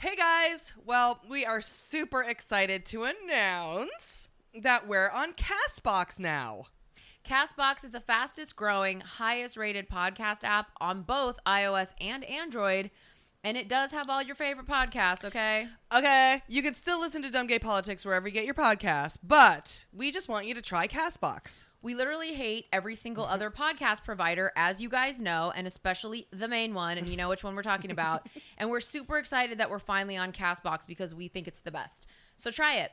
Hey guys! Well, we are super excited to announce that we're on Castbox now. Castbox is the fastest growing, highest rated podcast app on both iOS and Android. And it does have all your favorite podcasts, okay? Okay, you can still listen to Dumb Gay Politics wherever you get your podcasts, but we just want you to try Castbox. We literally hate every single other podcast provider, as you guys know, and especially the main one, and you know which one we're talking about. and we're super excited that we're finally on Castbox because we think it's the best. So try it.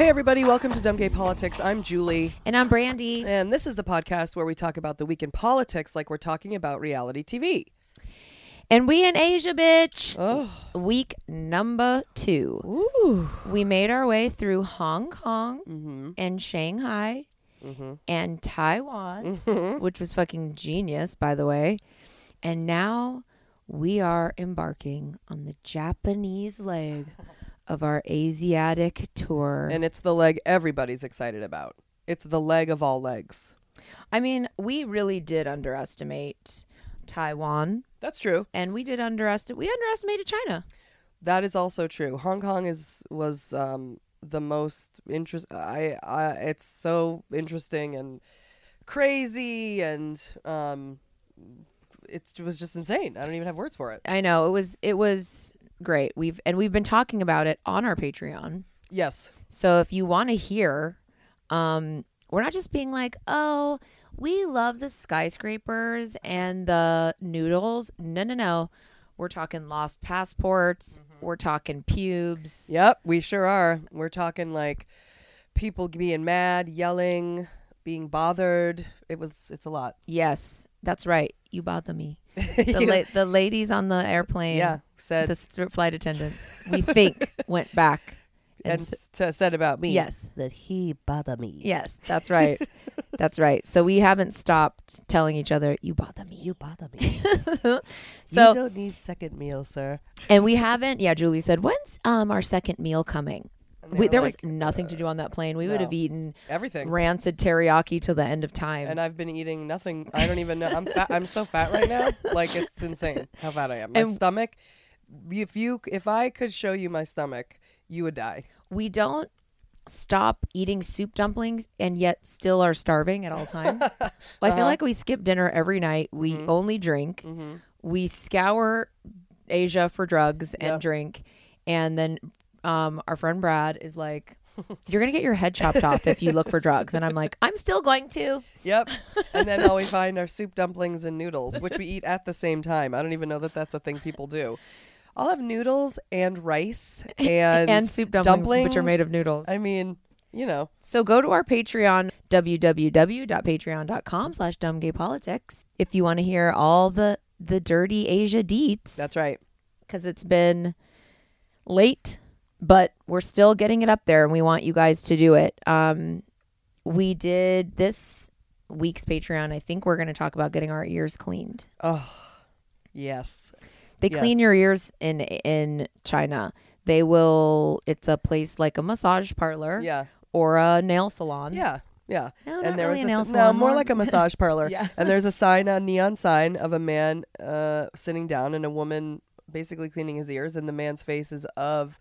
Hey everybody, welcome to Dumb Gay Politics. I'm Julie, And I'm Brandy. and this is the podcast where we talk about the week in politics like we're talking about reality TV. And we in Asia, bitch. Oh, Week number two. ooh. We made our way through Hong Kong Mm-hmm. and Shanghai Mhm. and Taiwan, Mhm. which was fucking genius, by the way. And now we are embarking on the Japanese leg of our Asiatic tour. And it's the leg everybody's excited about. It's the leg of all legs. I mean, we really did underestimate Taiwan, That's true. and we did underestimate. We underestimated China. That is also true. Hong Kong is was um, the most interest. I, I it's so interesting and crazy and um, it was just insane. I don't even have words for it. I know it was it was great. We've and we've been talking about it on our Patreon. Yes. So if you want to hear, um, we're not just being like, oh, we love the skyscrapers and the noodles. No, no, no. We're talking lost passports. We're talking pubes. Yep. We sure are. We're talking like people being mad, yelling, being bothered. It was. It's a lot. Yes, that's right. You bother me. The, la- the ladies on the airplane. yeah. Said The st- flight attendants. We think went back. and s- s- said about me. Yes. That he bother me. Yes, that's right. that's right. So we haven't stopped telling each other, "You bother me." You bother me. so you don't need second meal, sir. and we haven't. Yeah, Julie said, "When's um our second meal coming?" We, there like, was nothing to do on that plane. We would have eaten everything. rancid teriyaki till the end of time. and I've been eating nothing. I don't even know. I'm fat. I'm so fat right now. Like it's insane how fat I am. My And- stomach. If you, if I could show you my stomach, you would die. we don't stop eating soup dumplings and yet still are starving at all times. Well, I feel Uh-huh. like we skip dinner every night. We Mhm. only drink. Mm-hmm. We scour Asia for drugs and drink. And then um, our friend Brad is like, You're going to get your head chopped off if you look for drugs. And I'm like, I'm still going to. Yep. and then all we find are soup dumplings and noodles, which we eat at the same time. I don't even know that that's a thing people do. I'll have noodles and rice and And, soup dumplings, which are made of noodles. I mean, you know, So go to our Patreon, www.patreon.com slash dumbgaypolitics, if you want to hear all the, the dirty Asia deets. that's right. because it's been late, but we're still getting it up there, and we want you guys to do it. Um, we did this week's Patreon. I think we're going to talk about getting our ears cleaned. Oh, yes. They Yes. clean your ears in in China. They will. It's a place like a massage parlor Yeah. or a nail salon. Yeah. Yeah. No, not and there really a was nail this, no salon, more more- like a massage parlor. Yeah. and there's a sign, a neon sign of a man uh, sitting down and a woman basically cleaning his ears, and the man's face is of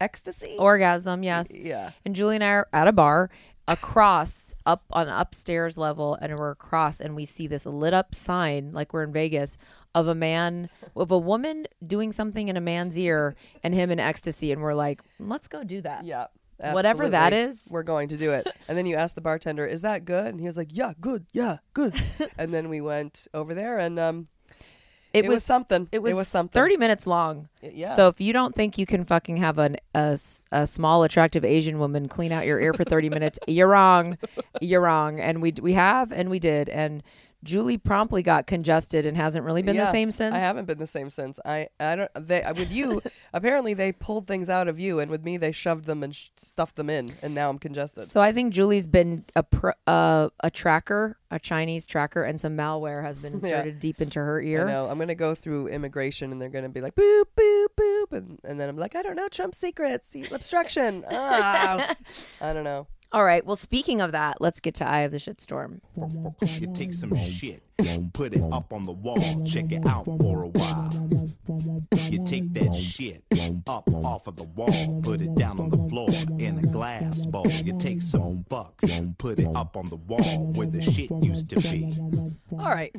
ecstasy. Orgasm, yes. yeah, And Julie and I are at a bar across up on upstairs level and we're across and we see this lit up sign like we're in Vegas of a man of a woman doing something in a man's ear and him in ecstasy and we're like let's go do that yeah, Whatever that is, We're going to do it. And then you ask the bartender, "Is that good?" And he was like, "Yeah, good. Yeah, good." and then we went over there, and um, It, it, was, was, something. it was, something. 30 minutes long. Yeah. So if you don't think you can fucking have an, a, a small attractive Asian woman clean out your ear for 30 minutes, you're wrong. You're wrong. And we we have and we did and Julie promptly got congested and hasn't really been the same since. I haven't been the same since. I I don't. They with you. apparently, they pulled things out of you, and with me, they shoved them and sh- stuffed them in, and now I'm congested. So I think Julie's been a pro, uh, a tracker, a Chinese tracker, and some malware has been Yeah. inserted deep into her I ear. know. I'm gonna go through immigration, and they're gonna be like boop boop boop, and, and then I'm like, I don't know, Trump secrets, obstruction. Ah, I don't know. All right. Well, speaking of that, let's get to Eye of the Shitstorm. You take some shit, put it up on the wall, check it out for a while. You take that shit up off of the wall, put it down on the floor in a glass bowl. You take some fuck, put it up on the wall where the shit used to be. All right.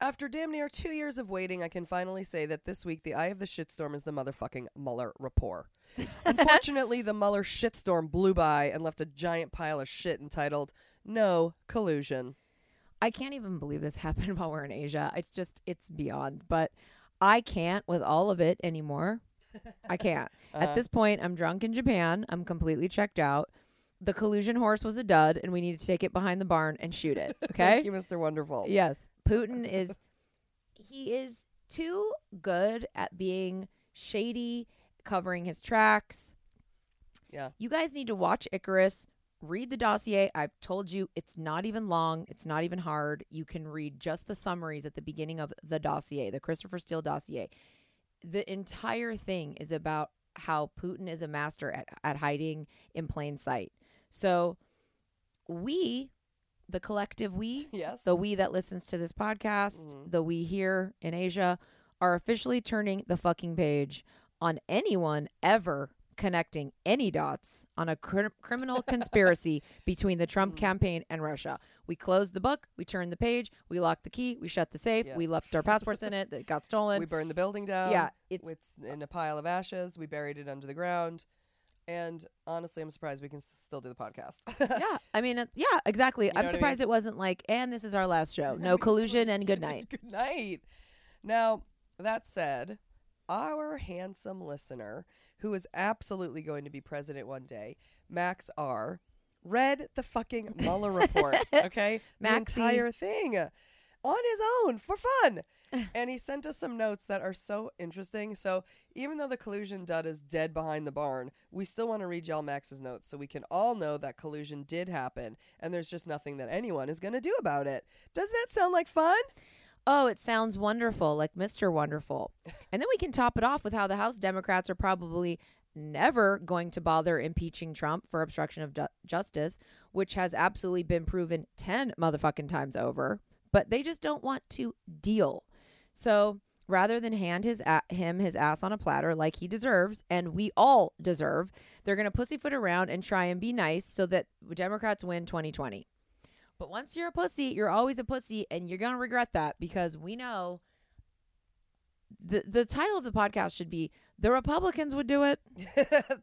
After damn near two years of waiting, I can finally say that this week the eye of the shitstorm is the motherfucking Mueller report. Unfortunately, the Mueller shitstorm blew by and left a giant pile of shit entitled "No Collusion." I can't even believe this happened while we're in Asia. It's just, it's beyond. But I can't with all of it anymore. I can't. At uh. this point, I'm drunk in Japan. I'm completely checked out. The collusion horse was a dud, and we need to take it behind the barn and shoot it. Okay. Thank you, Mr. Wonderful. Yes, Putin is he is too good at being shady, covering his tracks. Yeah. You guys need to watch Icarus, read the dossier. I've told you it's not even long, it's not even hard. You can read just the summaries at the beginning of the dossier, the Christopher Steele dossier. The entire thing is about how Putin is a master at, at hiding in plain sight. So we, the collective we, Yes. the we that listens to this podcast, Mhm. the we here in Asia, are officially turning the fucking page on anyone ever connecting any dots on a cr- criminal conspiracy between the Trump campaign and Russia. We closed the book, we turned the page, we locked the key, we shut the safe, Yeah. we left our passports in it that got stolen. we burned the building down. yeah, it's It's in a pile of ashes. We buried it under the ground. And honestly, I'm surprised we can s- still do the podcast. yeah. I mean, uh, yeah, exactly. know I'm what I surprised it wasn't like, and this is our last show. No collusion and good night. Good night. Now, that said, our handsome listener, who is absolutely going to be president one day, Max R, read the fucking Mueller report, okay? The Maxie. entire thing on his own for fun. and he sent us some notes that are so interesting. So, even though the collusion dud is dead behind the barn, we still want to read y'all Max's notes so we can all know that collusion did happen and there's just nothing that anyone is going to do about it. Doesn't that sound like fun? Oh, it sounds wonderful, like Mr. Wonderful. And then we can top it off with how the House Democrats are probably never going to bother impeaching Trump for obstruction of ju- justice, which has absolutely been proven 10 motherfucking times over, but they just don't want to deal. So, rather than hand his a- him his ass on a platter like he deserves and we all deserve, they're going to pussyfoot around and try and be nice so that Democrats win 2020. But once you're a pussy, you're always a pussy, and you're gonna regret that because we know the the title of the podcast should be "The Republicans Would Do It."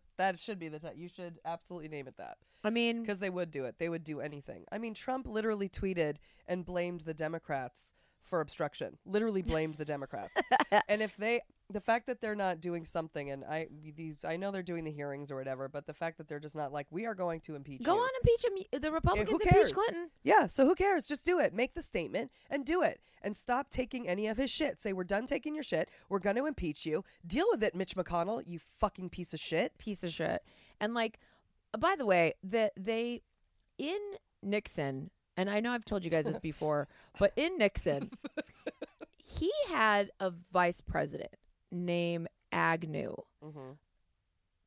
that should be the title. You should absolutely name it that. I mean, Because they would do it. They would do anything. I mean, Trump literally tweeted and blamed the Democrats for obstruction. Literally blamed the Democrats. and if they, the fact that they're not doing something, and I these, I know they're doing the hearings or whatever, but the fact that they're just not like, we are going to impeach go you. on impeach him. The Republicans impeached Clinton. Yeah, so who cares? Just do it. Make the statement and do it. And stop taking any of his shit. Say, we're done taking your shit. We're going to impeach you. Deal with it, Mitch McConnell, you fucking piece of shit. Piece of shit. And like, by the way, that they in Nixon, and I know I've told you guys this before, but in Nixon, he had a vice president named Agnew. Mm-hmm.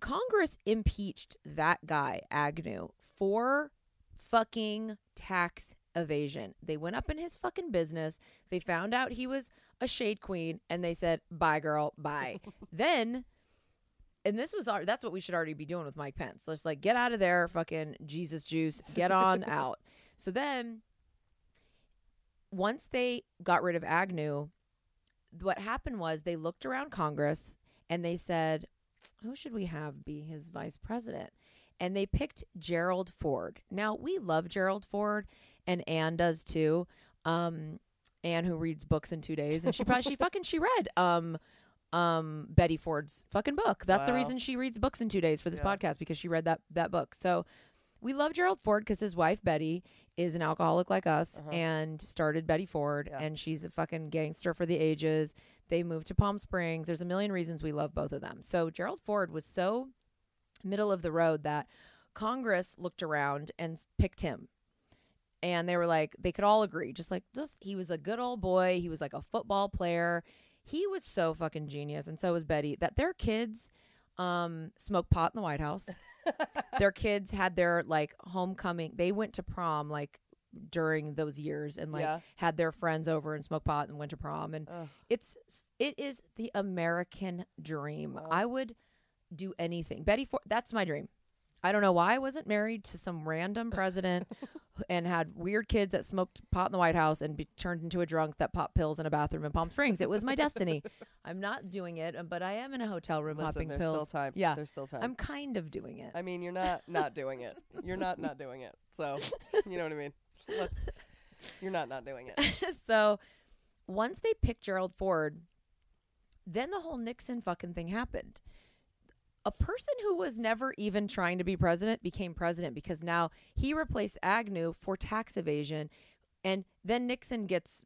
Congress impeached that guy, Agnew, for fucking tax evasion. They went up in his fucking business. They found out he was a shade queen and they said, bye, girl, bye. then, and this was, our, that's what we should already be doing with Mike Pence. Let's like get out of there, fucking Jesus juice, get on out. So then, once they got rid of Agnew, what happened was they looked around Congress and they said, who should we have be his vice president? and they picked Gerald Ford. Now we love Gerald Ford, and Anne does too. Um, Anne who reads books in two days, and she probably she fucking she read um um Betty Ford's fucking book. That's the reason she reads books in two days for this Yeah. podcast because she read that that book. So we love Gerald Ford because his wife Betty is an alcoholic like us and started Betty Ford, Uh-huh. Yeah. and she's a fucking gangster for the ages. They moved to Palm Springs. There's a million reasons we love both of them. So Gerald Ford was so middle of the road that Congress looked around and picked him. And they were like, they could all agree, just like just he was a good old boy. He was like a football player. He was so fucking genius, and so was Betty. That their kids um smoked pot in the White House. their kids had their like homecoming. They went to prom like during those years and like Yeah. had their friends over and smoked pot and went to prom and Ugh. it's it is the American dream. I would do anything. Betty Ford that's my dream. I don't know why I wasn't married to some random president and had weird kids that smoked pot in the White House and be turned into a drunk that popped pills in a bathroom in Palm Springs. It was my destiny. I'm not doing it, but I am in a hotel room Listen, popping there's pills. still time. Yeah, There's still time. I'm kind of doing it. I mean, you're not not doing it. You're not not doing it. So, you know what I mean? Let's. You're not not doing it. so once they picked Gerald Ford, then the whole Nixon fucking thing happened. A person who was never even trying to be president became president because now he replaced Agnew for tax evasion. And then Nixon gets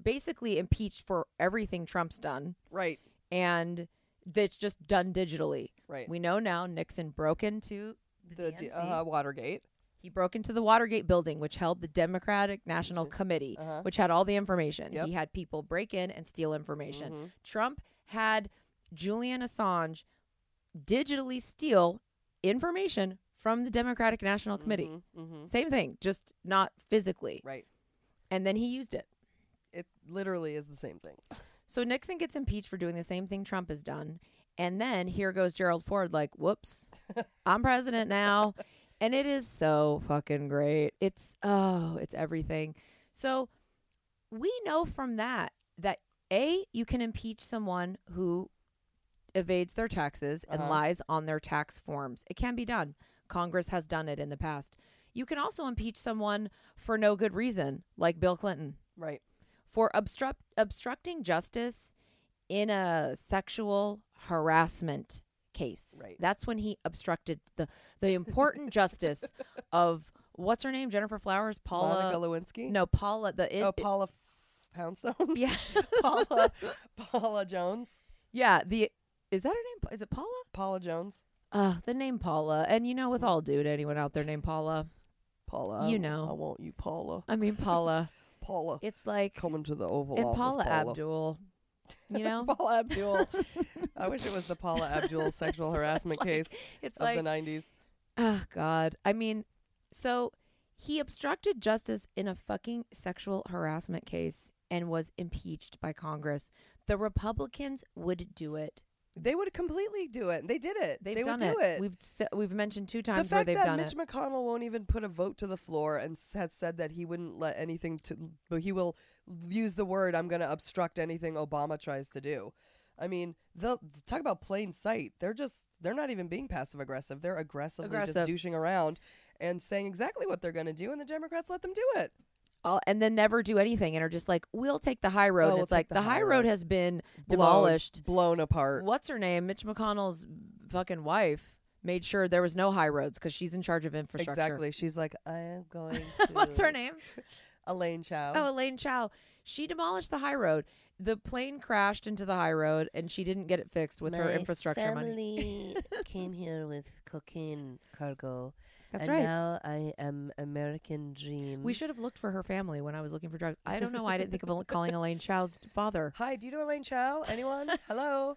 basically impeached for everything Trump's done. Right. And that's just done digitally. Right. We know now Nixon broke into the, The uh, Watergate. He broke into the Watergate building, which held the Democratic National Committee, which had all the information. Uh-huh. Yep. Mm-hmm. He had people break in and steal information. Trump had Julian Assange digitally steal information from the Democratic National Committee. Mm-hmm. Same thing, just not physically. Right. And then he used it. It literally is the same thing. So Nixon gets impeached for doing the same thing Trump has done. And then here goes Gerald Ford, like, whoops, I'm president now. And it is so fucking great. It's, oh, it's everything. So we know from that that A, you can impeach someone who evades their taxes and Uh-huh. lies on their tax forms. It can be done. Congress has done it in the past. You can also impeach someone for no good reason, like Bill Clinton Right. for obstruct obstructing justice in a sexual harassment case. Right. That's when he obstructed the the important justice of what's her name? Gennifer Flowers, Paula. Monica Lewinsky. no, Paula. The it, Oh, Paula F- Poundstone. yeah, Paula. Paula Jones. yeah. The is that her name? Is it Paula? Paula Jones. Uh, the name Paula. And you know, with all due to anyone out there named Paula, Paula. You know. I want you, Paula. I mean Paula. Paula. It's like Coming to the Oval and Office. Paula, Paula Abdul. You know, Paula Abdul. I wish it was the Paula Abdul sexual harassment case it's of like the 90s. Oh God. I mean, so he obstructed justice in a fucking sexual harassment case and was impeached by Congress. The Republicans would do it. They would completely do it. They did it. They've they done would do it. We've we've mentioned two the times where fact they've that done Mitch it. McConnell won't even put a vote to the floor and s- has said that he wouldn't let anything to, but he will use the word, I'm going to obstruct anything Obama tries to do. I mean, they'll talk about plain sight. They're just, they're not even being passive aggressive. They're aggressively Aggressive. just douching around and saying exactly what they're going to do, and the Democrats let them do it. All, and then never do anything and are just like, we'll take the high road. Oh, and we'll it's like the, the high road road. has been Blown- demolished. blown apart. What's her name? Mitch McConnell's fucking wife made sure there was no high roads because she's in charge of infrastructure. Exactly. She's like, I am going to. What's her name? Elaine Chao. Oh, Elaine Chao. She demolished the high road. The plane crashed into the high road, and she didn't get it fixed with her infrastructure money. came here with cocaine cargo. That's and right. now I am American Dream. We should have looked for her family when I was looking for drugs. I don't know why I didn't think of calling Elaine Chao's father. Hi, do you know Elaine Chao? Anyone? Hello.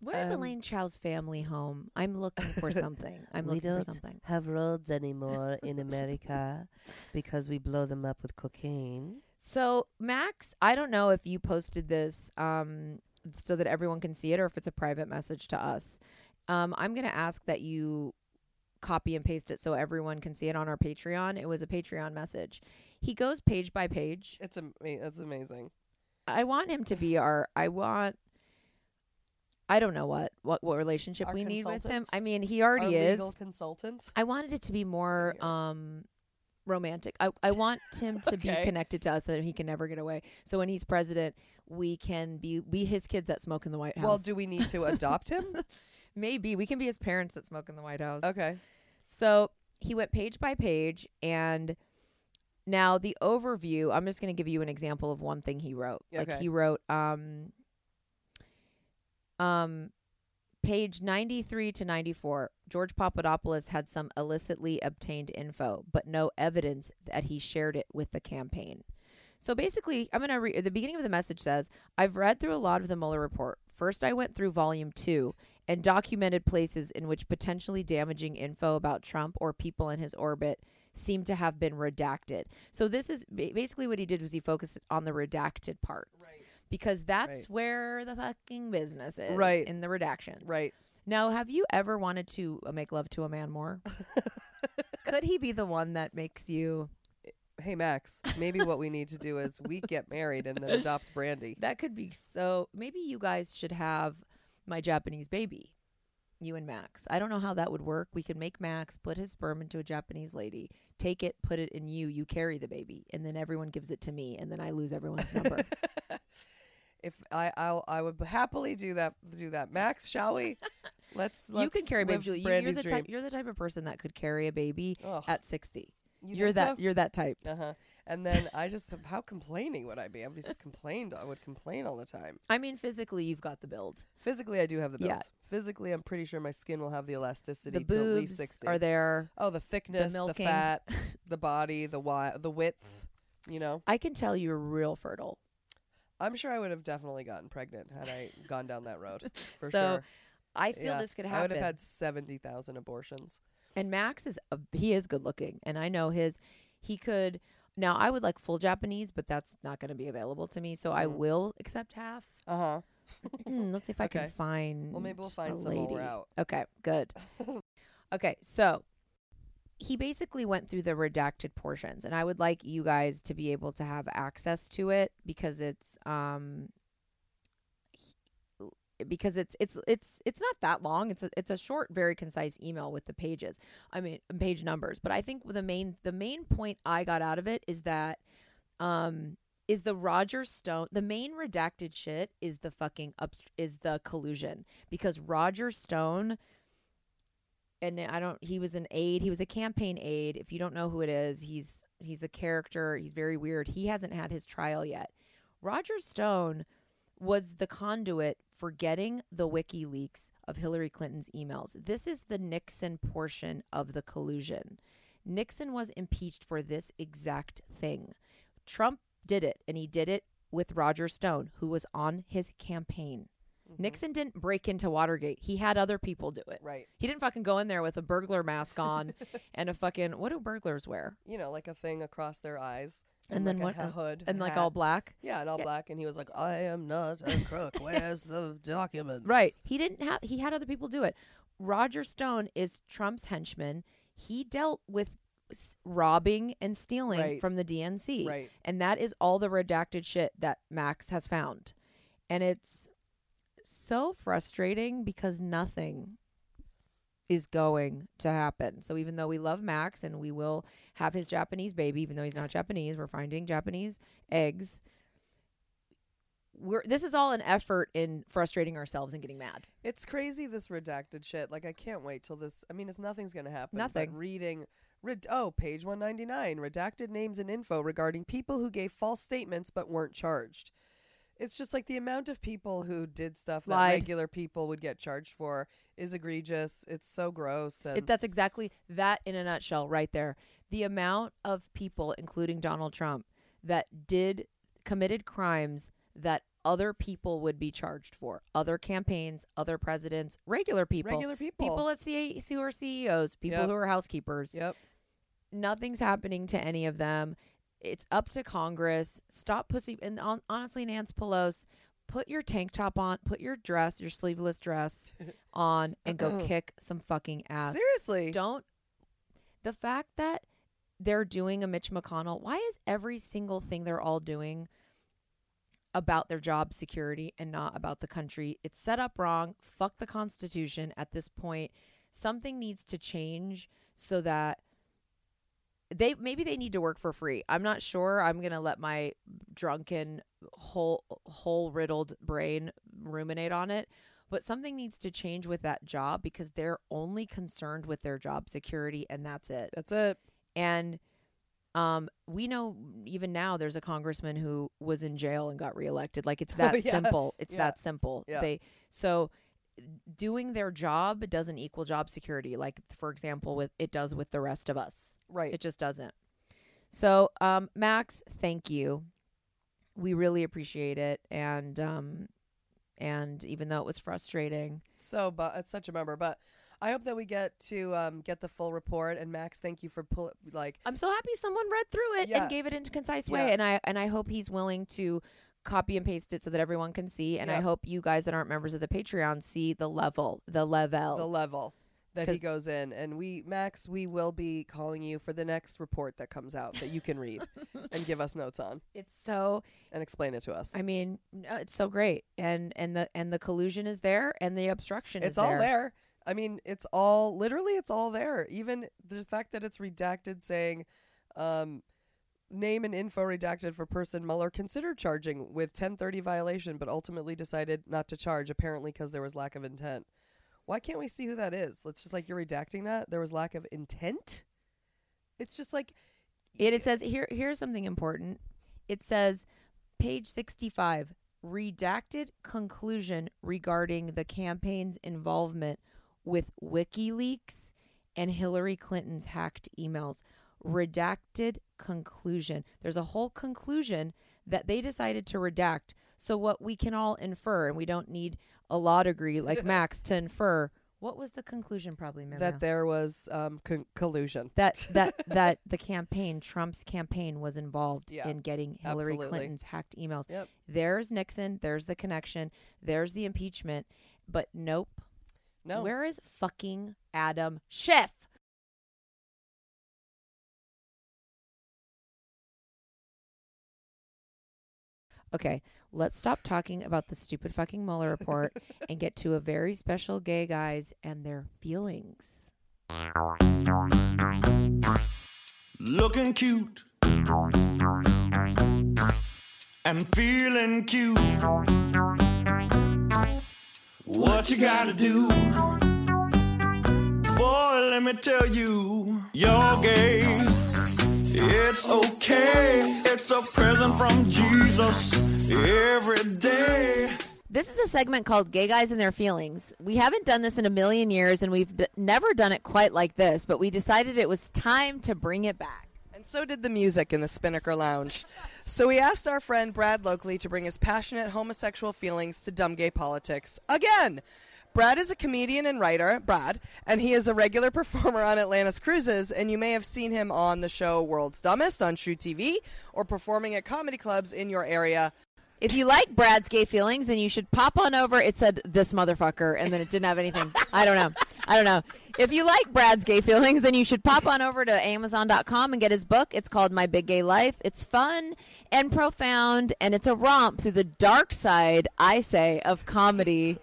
Where's Um, Elaine Chao's family home? I'm looking for something. I'm we looking don't for something. have roads anymore in America because we blow them up with cocaine. So, Max, I don't know if you posted this um, so that everyone can see it or if it's a private message to us. Um, I'm going to ask that you copy and paste it so everyone can see it on our Patreon. It was a Patreon message. He goes page by page. It's am- it's amazing. I want him to be our I want I don't know what what what relationship Our we need with him. I mean, he Our already is. legal consultant. I wanted it to be more um romantic. I, I want him to be connected to us so that he can never get away. So when he's president, we can be be his kids that smoke in the White House. Well, do we need to adopt him? Maybe we can be his parents that smoke in the White House. Okay. So he went page by page and now the overview, I'm just going to give you an example of one thing he wrote. Like he wrote um um page 93 to 94. George Papadopoulos had some illicitly obtained info, but no evidence that he shared it with the campaign. So basically, I'm going to read the beginning of the message says, I've read through a lot of the Mueller report. First, I went through volume two and documented places in which potentially damaging info about Trump or people in his orbit seem to have been redacted. So this is basically what he did was he focused on the redacted parts. Because that's Right. where the fucking business is. Right. In the redactions. Right. Now, have you ever wanted to uh, make love to a man more? Could he be the one that makes you? Hey Max, maybe what we need to do is we get married and then adopt Brandy. That could be so. Maybe you guys should have my Japanese baby, you and Max. I don't know how that would work. We could make Max put his sperm into a Japanese lady, take it, put it in you. You carry the baby, and then everyone gives it to me, and then I lose everyone's number. If I I'll, I would happily do that do that. Max, shall we? Let's, let's you can carry baby. Julie. You, you're the dream. type. You're the type of person that could carry a baby Ugh. at sixty. You are that. so? You're that type. Uh-huh. And then I just how complaining would I be? I would just complained. I would complain all the time. I mean, physically, you've got the build. Physically, I do have the build. Yeah. Physically, I'm pretty sure my skin will have the elasticity The to at least 60. are there. Oh, the thickness, the, milking. fat, the body, the wi- the width. You know, I can tell you're real fertile. I'm sure I would have definitely gotten pregnant had I gone down that road. For So, sure. I feel Yeah. this could happen. I would have had seventy thousand abortions. And Max is a, he is good looking, and I know his. He could now. I would like full Japanese, but that's not going to be available to me. So I Mhm. will accept half. Uh huh. Mm, let's see if I can find. Well, maybe we'll a find some while we're out. Okay, good. okay, so he basically went through the redacted portions, and I would like you guys to be able to have access to it because it's um because it's it's it's it's not that long. It's a it's a short, very concise email with the pages. I mean, page numbers. But I think the main the main point I got out of it is that um is the Roger Stone the main redacted shit is the fucking up is the collusion because Roger Stone and I don't he was an aide he was a campaign aide if you don't know who it is he's he's a character he's very weird he hasn't had his trial yet Roger Stone was the conduit for getting the WikiLeaks of Hillary Clinton's emails. This is the Nixon portion of the collusion. Nixon was impeached for this exact thing. Trump did it, and he did it with Roger Stone, who was on his campaign. Mm-hmm. Nixon didn't break into Watergate. He had other people do it. Right. He didn't fucking go in there with a burglar mask on and a fucking what do burglars wear? You know, like a thing across their eyes, And, then like what? a hood and like hat. all black. Yeah, and all Yeah. black, and he was like, "I am not a crook. Where's the documents?" Right. He didn't have he had other people do it. Roger Stone is Trump's henchman. He dealt with s- robbing and stealing Right. from the DNC. Right. And that is all the redacted shit that Max has found. And it's so frustrating because nothing is going to happen. So even though we love Max and we will have his Japanese baby, even though he's not Japanese, we're finding Japanese eggs. We're this is all an effort in frustrating ourselves and getting mad. It's crazy this redacted shit. Like I can't wait till this. I mean, it's nothing's gonna happen. Nothing. reading. Red, oh, page one ninety nine. Redacted names and info regarding people who gave false statements but weren't charged. It's just like the amount of people who did stuff that Lied. regular people would get charged for is egregious. It's so gross. And It, that's exactly that in a nutshell, right there. The amount of people, including Donald Trump, that did committed crimes that other people would be charged for. Other campaigns, other presidents, regular people, regular people. people at CA, who are CEOs, people Yep. who are housekeepers. Yep. Nothing's happening to any of them. It's up to Congress. Stop pussy. And on, honestly, Nance Pelosi, put your tank top on, put your dress, your sleeveless dress on, and go kick some fucking ass Seriously. don't the fact that they're doing a Mitch McConnell, why is every single thing they're all doing about their job security and not about the country. It's set up wrong. Fuck the Constitution at this point. Something needs to change so that they maybe they need to work for free. I'm not sure. I'm gonna let my drunken whole whole riddled brain ruminate on it. But something needs to change with that job because they're only concerned with their job security and that's it. That's it. And um, we know even now there's a congressman who was in jail and got reelected. Like it's that Yeah. simple. It's Yeah. that simple. Yeah. They so doing their job doesn't equal job security. Like for example, with it does with the rest of us. Right. It just doesn't. So, um, Max, thank you. We really appreciate it, and um, and even though it was frustrating, so, but it's such a bummer. But I hope that we get to um, get the full report. And Max, thank you for pull like I'm so happy someone read through it Yeah. and gave it in a concise Yeah. way, and I and I hope he's willing to copy and paste it so that everyone can see, and I hope you guys that aren't members of the Patreon see the level, the level. the level that he goes in. And we, Max, we will be calling you for the next report that comes out that you can read and give us notes on it's so and explain it to us. I mean, it's so great, and and the and the collusion is there, and the obstruction it's all there. I mean, it's all literally, it's all there. Even the fact that it's redacted, saying, um, "Name and info redacted for person Mueller considered charging with 1030 violation, but ultimately decided not to charge, apparently because there was lack of intent." Why can't we see who that is? Let's just like you're redacting that. There was lack of intent. It's just like It, it says here. Here's something important. It says, page sixty-five, redacted conclusion regarding the campaign's involvement with WikiLeaks and Hillary Clinton's hacked emails. Redacted conclusion. There's a whole conclusion that they decided to redact. So what we can all infer, and we don't need a law degree like Max to infer. What was the conclusion? Probably Miriam? that there was um, con- collusion. that that that the campaign Trump's campaign was involved Yeah, in getting Hillary absolutely. Clinton's hacked emails. Yep. There's Nixon, there's the connection, there's the impeachment, but nope. No. Where is fucking Adam Schiff? Okay, let's stop talking about the stupid fucking Mueller report and get to a very special gay guys and their feelings. Looking cute and feeling cute. What you gotta do? Boy, let me tell you, you're gay. It's okay. It's a present from Jesus every day. This is a segment called Gay Guys and Their Feelings. We haven't done this in a million years and we've d- never done it quite like this, but we decided it was time to bring it back. And so did the music in the Spinnaker Lounge. So we asked our friend Brad Loekle to bring his passionate homosexual feelings to dumb gay politics again. Brad is a comedian and writer, Brad, and he is a regular performer on Atlantis Cruises, and you may have seen him on the show World's Dumbest on truTV or performing at comedy clubs in your area. If you like Brad's gay feelings, then you should pop on over. It said this motherfucker, and then it didn't have anything. I don't know. I don't know. If you like Brad's gay feelings, then you should pop on over to Amazon.com and get his book. It's called My Big Gay Life. It's fun and profound, and it's a romp through the dark side, I say, of comedy.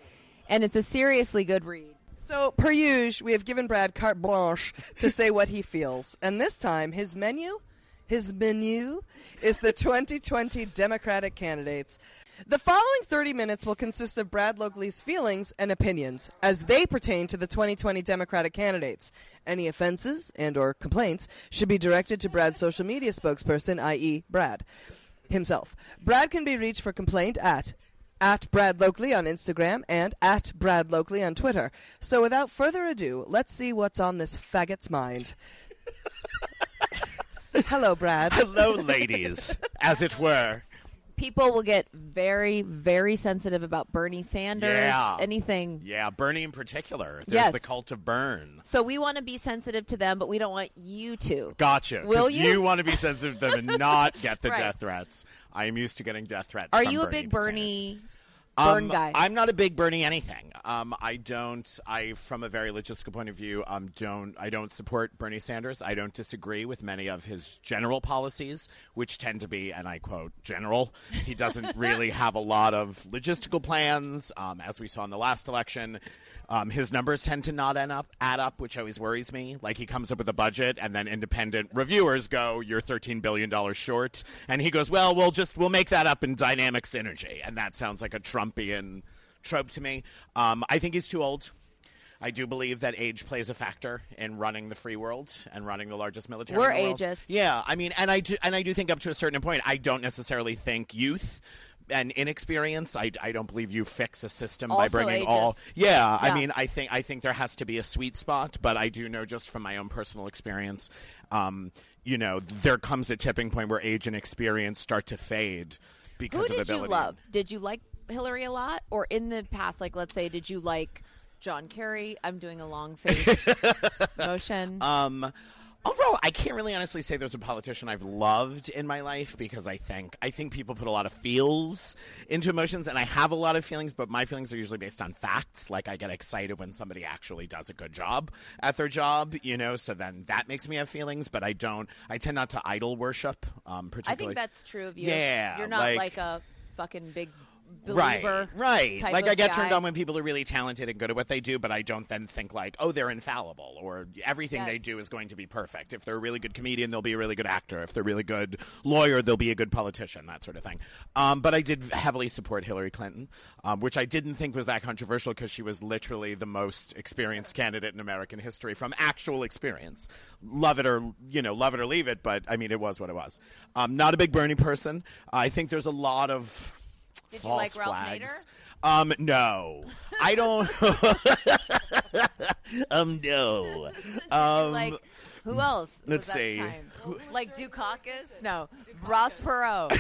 And it's a seriously good read. So, per usual, we have given Brad carte blanche to say what he feels. And this time, his menu, his menu, is the 2020 Democratic candidates. The following 30 minutes will consist of Brad Loekle's feelings and opinions as they pertain to the 2020 Democratic candidates. Any offenses and or complaints should be directed to Brad's social media spokesperson, i.e., Brad himself. Brad can be reached for complaint at at Brad Loekle on Instagram and at Brad Loekle on Twitter. So without further ado, let's see what's on this faggot's mind. Hello, Brad. Hello, ladies, as it were. People will get very, very sensitive about Bernie Sanders, Yeah. anything. Yeah, Bernie in particular. There's Yes. the cult of Burn. So we want to be sensitive to them, but we don't want you to. Gotcha. Will you? want to be sensitive to them and not get the Right. death threats. I am used to getting death threats. Are you a Bernie big Sanders. Burn Um, guy. I'm not a big Bernie anything. Um, I don't. I, from a very logistical point of view, um, don't. I don't support Bernie Sanders. I don't disagree with many of his general policies, which tend to be, and I quote, general. He doesn't really have a lot of logistical plans, um, as we saw in the last election. Um, his numbers tend to not end up add up, which always worries me. Like he comes up with a budget, and then independent reviewers go, "You're 13 billion dollars short," and he goes, "Well, we'll just we'll make that up in dynamic synergy," and that sounds like a Trumpian trope to me. Um, I think he's too old. I do believe that age plays a factor in running the free world and running the largest military. We're in the world. ageist. Yeah, I mean, and I do, and I do think up to a certain point, I don't necessarily think youth and inexperience. I, I don't believe you fix a system by Also bringing all. ageist. Yeah, I mean, I think I think there has to be a sweet spot, but I do know just from my own personal experience, um, you know, there comes a tipping point where age and experience start to fade because Who of did ability. you love? Did you like Hillary a lot, or in the past, like let's say, did you like John Kerry? I'm doing a long face motion. Um, overall, I can't really honestly say there's a politician I've loved in my life because I think I think people put a lot of feels into emotions, and I have a lot of feelings, but my feelings are usually based on facts. Like I get excited when somebody actually does a good job at their job, you know. So then that makes me have feelings, but I don't. I tend not to idol worship. Um, particularly, I think that's true of you. Yeah, you're not like- like, a fucking big believer. right. type Like I get guy. turned on when people are really talented and good at what they do, but I don't then think like, oh, they're infallible or everything they do is going to be perfect. If they're a really good comedian, they'll be a really good actor. If they're a really good lawyer, they'll be a good politician. That sort of thing. Um, but I did heavily support Hillary Clinton, um, which I didn't think was that controversial because she was literally the most experienced candidate in American history from actual experience. Love it or you know, love it or leave it. But I mean, it was what it was. Um, not a big Bernie person. I think there's a lot of Did you false like Ralph flags. Um, no, I don't. um, no. Um, like who else? was let's that see. time? Like Dukakis? No, Ross Perot.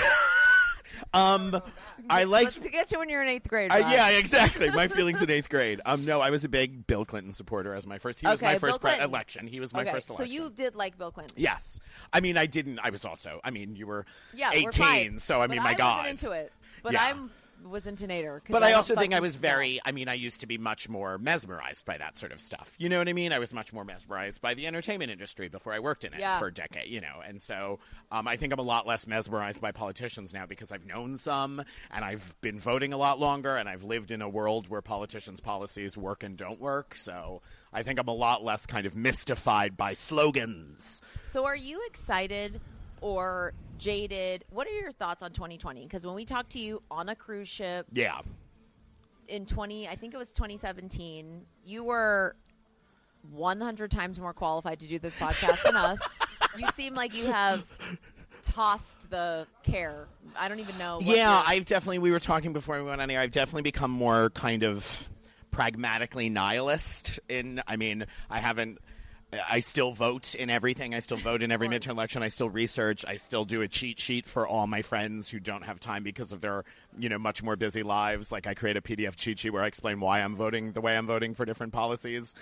um, I like. Let's get you when you're in eighth grade. Uh, yeah, exactly. My feelings in eighth grade. Um, no, I was a big Bill Clinton supporter as my first. He was Okay, my first pre- election. He was my okay, first so you did like Bill Clinton. Yes, I mean I didn't. I was also. I mean you were Yeah, we're eighteen, so I But mean my I God. wasn't into it, but Yeah. I'm was into Nader. But I don't also think I was very. I mean, I used to be much more mesmerized by that sort of stuff. You know what I mean? I was much more mesmerized by the entertainment industry before I worked in it Yeah. for a decade. You know, and so um, I think I'm a lot less mesmerized by politicians now because I've known some, and I've been voting a lot longer, and I've lived in a world where politicians' policies work and don't work. So I think I'm a lot less kind of mystified by slogans. So are you excited or jaded? What are your thoughts on 2020? Because when we talked to you on a cruise ship Yeah. in 20, I think it was 2017, you were 100 times more qualified to do this podcast than us. You seem like you have tossed the care. I don't even know. what yeah, I've definitely. We were talking before we went on here. I've definitely become more kind of pragmatically nihilist. In, I mean, I haven't. I still vote in everything. I still vote in every midterm election. I still research. I still do a cheat sheet for all my friends who don't have time because of their, you know, much more busy lives. Like I create a PDF cheat sheet where I explain why I'm voting the way I'm voting for different policies.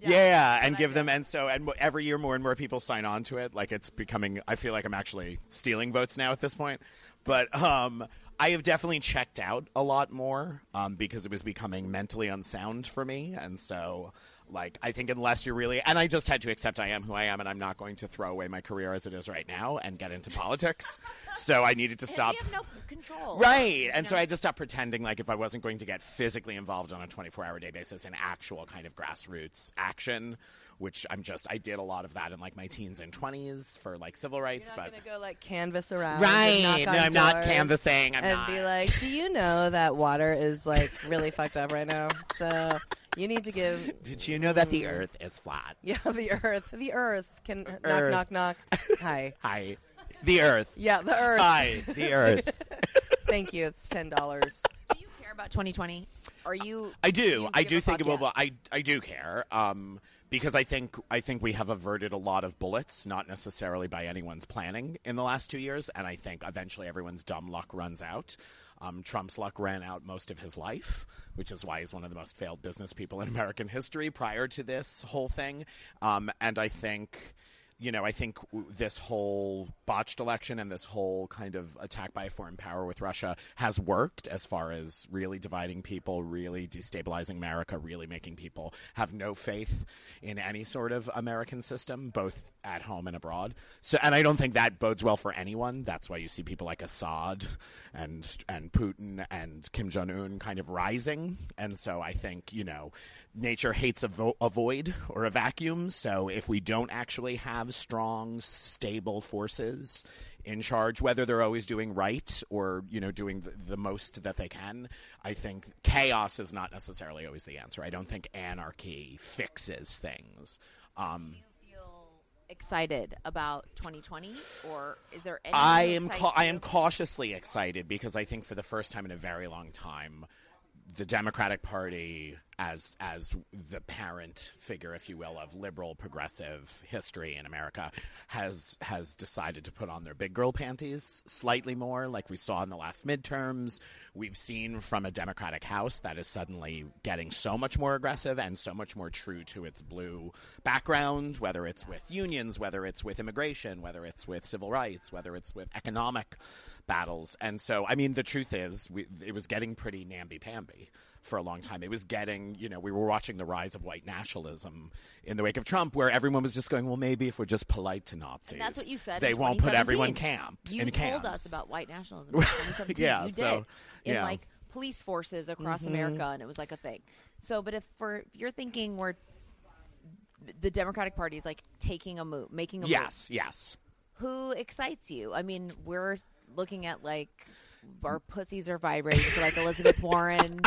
Yeah, and give them and so and every year more and more people sign on to it. Like it's becoming. I feel like I'm actually stealing votes now at this point. But um, I have definitely checked out a lot more um, because it was becoming mentally unsound for me, and so like I think unless you're really and I just had to accept I am who I am, and I'm not going to throw away my career as it is right now and get into politics. so I needed to stop. We have no control. Right. And You so know? I just stopped pretending like if I wasn't going to get physically involved on a 24 hour day basis in actual kind of grassroots action, which I'm just, I did a lot of that in like my teens and 20s for like civil rights. You're not but gonna go like canvas around. Right. and knock No, I'm not canvassing. I'm and not. be like, "Do you know that water is like really fucked up right now? So you need to give." Did you know that the earth is flat? Yeah, the Earth. The Earth can Earth. knock, knock, knock. Hi. Hi. The earth. Yeah, the Earth. Hi. The earth. Thank you. It's ten dollars. Do you care about 2020? Are you? I do. you I do think about. I I do care. Um, because I think I think we have averted a lot of bullets, not necessarily by anyone's planning in the last two years, and I think eventually everyone's dumb luck runs out. Um, Trump's luck ran out most of his life, which is why he's one of the most failed business people in American history prior to this whole thing. Um, and I think you know, I think this whole botched election and this whole kind of attack by a foreign power with Russia has worked as far as really dividing people, really destabilizing America, really making people have no faith in any sort of American system, both at home and abroad. So, and I don't think that bodes well for anyone. That's why you see people like Assad and and Putin and Kim Jong Un kind of rising. And so I think you know, nature hates a, vo- a void or a vacuum. So if we don't actually have strong, stable forces in charge, whether they're always doing right or you know doing the, the most that they can, I think chaos is not necessarily always the answer. I don't think anarchy fixes things. Um, feel excited about 2020 or is there any I am ca- I am cautiously excited because I think for the first time in a very long time, the Democratic Party, as as the parent figure, if you will, of liberal progressive history in America, has has decided to put on their big girl panties slightly more, like we saw in the last midterms. We've seen from a Democratic House that is suddenly getting so much more aggressive and so much more true to its blue background, whether it's with unions, whether it's with immigration, whether it's with civil rights, whether it's with economic battles. And so, I mean, the truth is, we, it was getting pretty namby-pamby for a long time. It was getting, you know, we were watching the rise of white nationalism in the wake of Trump, where everyone was just going, well, maybe if we're just polite to Nazis, That's what you said. They won't put 2017. everyone camp You in told camps. us about white nationalism in 2017. Yeah, you did so, in yeah. Mm-hmm. like police forces across America, and it was like a thing. So, but if for if you're thinking we're the Democratic Party is like taking a move, making a move, Yes, yes. who excites you? I mean, we're looking at like our pussies are vibrating to like Elizabeth Warren.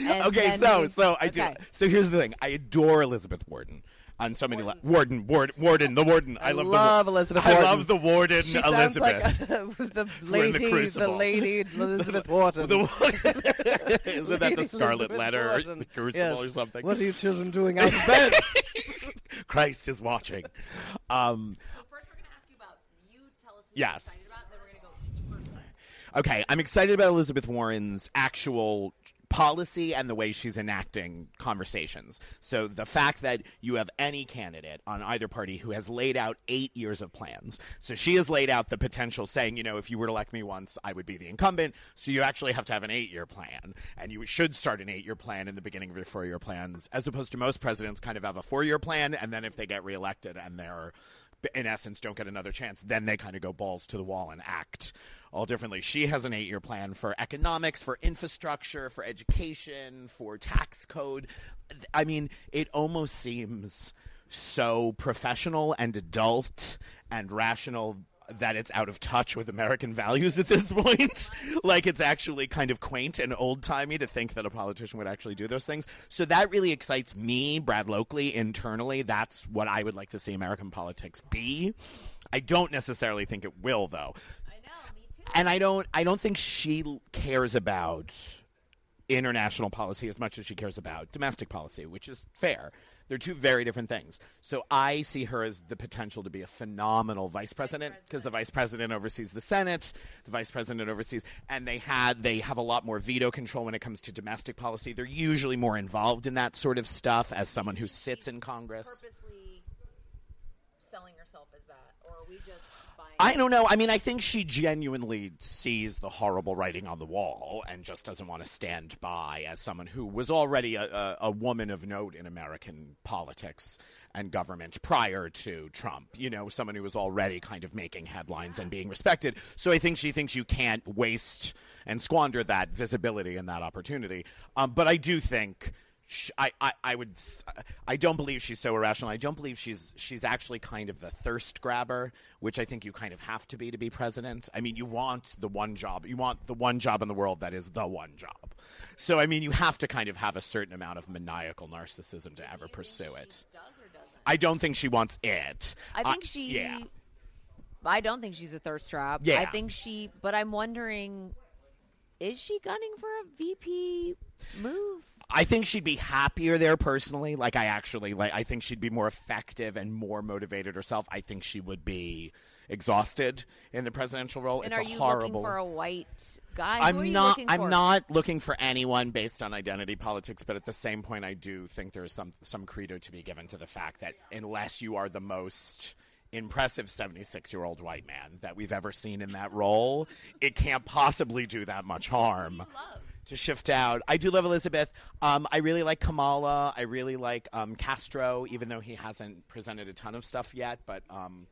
okay, so we've- so I do. So here's the thing: I adore Elizabeth Warden on so many le- Warden, Warden, Warden, the Warden. I, love, love the, Elizabeth I Warden. love the Warden She Elizabeth. like the the lady, the, crucible. lady Elizabeth Wharton. The- Isn't that the Scarlet Elizabeth Letter, Wharton. the Crucible, Yes. or something? What are you children doing out of bed? Christ is watching. Um, First, we're gonna ask you about you. Tell us you're Yes. excited about, then we're gonna go each person. Okay, I'm excited about Elizabeth Warren's actual policy and the way she's enacting conversations. So the fact that you have any candidate on either party who has laid out 8 years of plans. So she has laid out the potential saying, you know, if you were to elect me once, I would be the incumbent. So you actually have to have an 8-year plan and you should start an 8-year plan in the beginning of your 4-year plans as opposed to most presidents kind of have a 4-year plan and then if they get reelected and they're in essence don't get another chance then they kind of go balls to the wall and act all differently she has an eight year plan for economics for infrastructure for education for tax code i mean it almost seems so professional and adult and rational that it's out of touch with American values at this point. like it's actually kind of quaint and old timey to think that a politician would actually do those things. So that really excites me, Brad Loekle, internally. That's what I would like to see American politics be. I don't necessarily think it will, though. I know, me too. And I don't. I don't think she cares about international policy as much as she cares about domestic policy, which is fair. They're two very different things. So I see her as the potential to be a phenomenal vice president because the vice president oversees the Senate, the vice president oversees, and they had they have a lot more veto control when it comes to domestic policy. They're usually more involved in that sort of stuff as someone who sits in Congress. Purposely selling yourself as that, or are we just buying? I don't know. I mean, I think she genuinely sees the horrible writing on the wall and just doesn't want to stand by as someone who was already a, a, a woman of note in American politics and government prior to Trump. You know, someone who was already kind of making headlines and being respected. So I think she thinks you can't waste and squander that visibility and that opportunity. Um, but I do think I, I, I would I don't believe she's so irrational. I don't believe she's she's actually kind of the thirst grabber, which I think you kind of have to be to be president. I mean, you want the one job. You want the one job in the world that is the one job. So I mean, you have to kind of have a certain amount of maniacal narcissism to ever pursue it. Does or doesn't? I don't think she wants it. I think uh, she. yeah. I don't think she's a thirst trap. Yeah. I think she. But I'm wondering, is she gunning for a VP move? I think she'd be happier there personally. Like I actually like I think she'd be more effective and more motivated herself. I think she would be exhausted in the presidential role. And it's are a you horrible looking for a white guy? I'm not. I'm for? not looking for anyone based on identity politics, but at the same point, I do think there is some some credo to be given to the fact that unless you are the most impressive 76 year old white man that we've ever seen in that role, it can't possibly do that much harm. To shift out, I do love Elizabeth. Um, I really like Kamala. I really like um, Castro, even though he hasn't presented a ton of stuff yet. But um,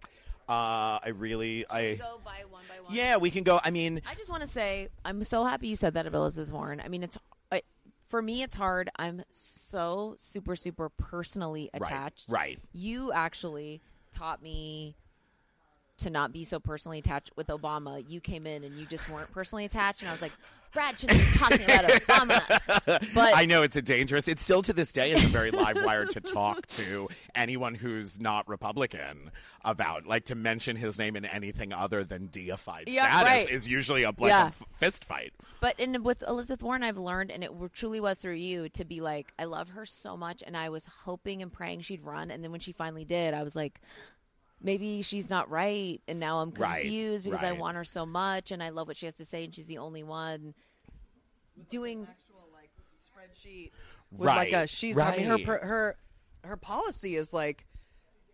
uh, I really, I Go by one by one. yeah, we can go. I mean, I just want to say I'm so happy you said that of Elizabeth Warren. I mean, it's for me, it's hard. I'm so super super personally Right, attached. right. You actually taught me to not be so personally attached with Obama. You came in and you just weren't personally attached, and I was like, Brad shouldn't be talking about Obama. But I know it's a dangerous. It's still to this day. It's a very live wire to talk to anyone who's not Republican about, like to mention his name in anything other than deified Yeah, status right. is usually a like Yeah. fist fight. But in with Elizabeth Warren, I've learned, and it truly was through you, to be like, I love her so much, and I was hoping and praying she'd run, and then when she finally did, I was like, maybe she's not right, and now I'm Right, confused because I want her so much, and I love what she has to say, and she's the only one doing. actual like spreadsheet with like a Right, she's I mean her her her policy is like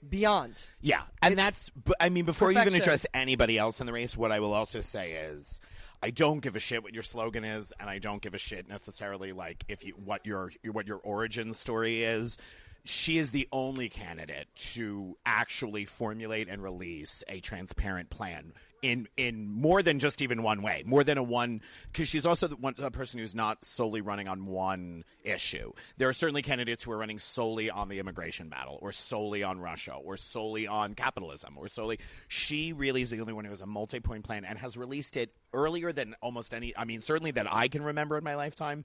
beyond. Yeah, and that's. I mean, before you even address anybody else in the race, what I will also say is, I don't give a shit what your slogan is, and I don't give a shit necessarily like if you what your what your origin story is. She is the only candidate to actually formulate and release a transparent plan in in more than just even one way, more than a one because she's also the one a person who's not solely running on one issue. There are certainly candidates who are running solely on the immigration battle, or solely on Russia, or solely on capitalism, or solely. She really is the only one who has a multi-point plan and has released it earlier than almost any. I mean, certainly that I can remember in my lifetime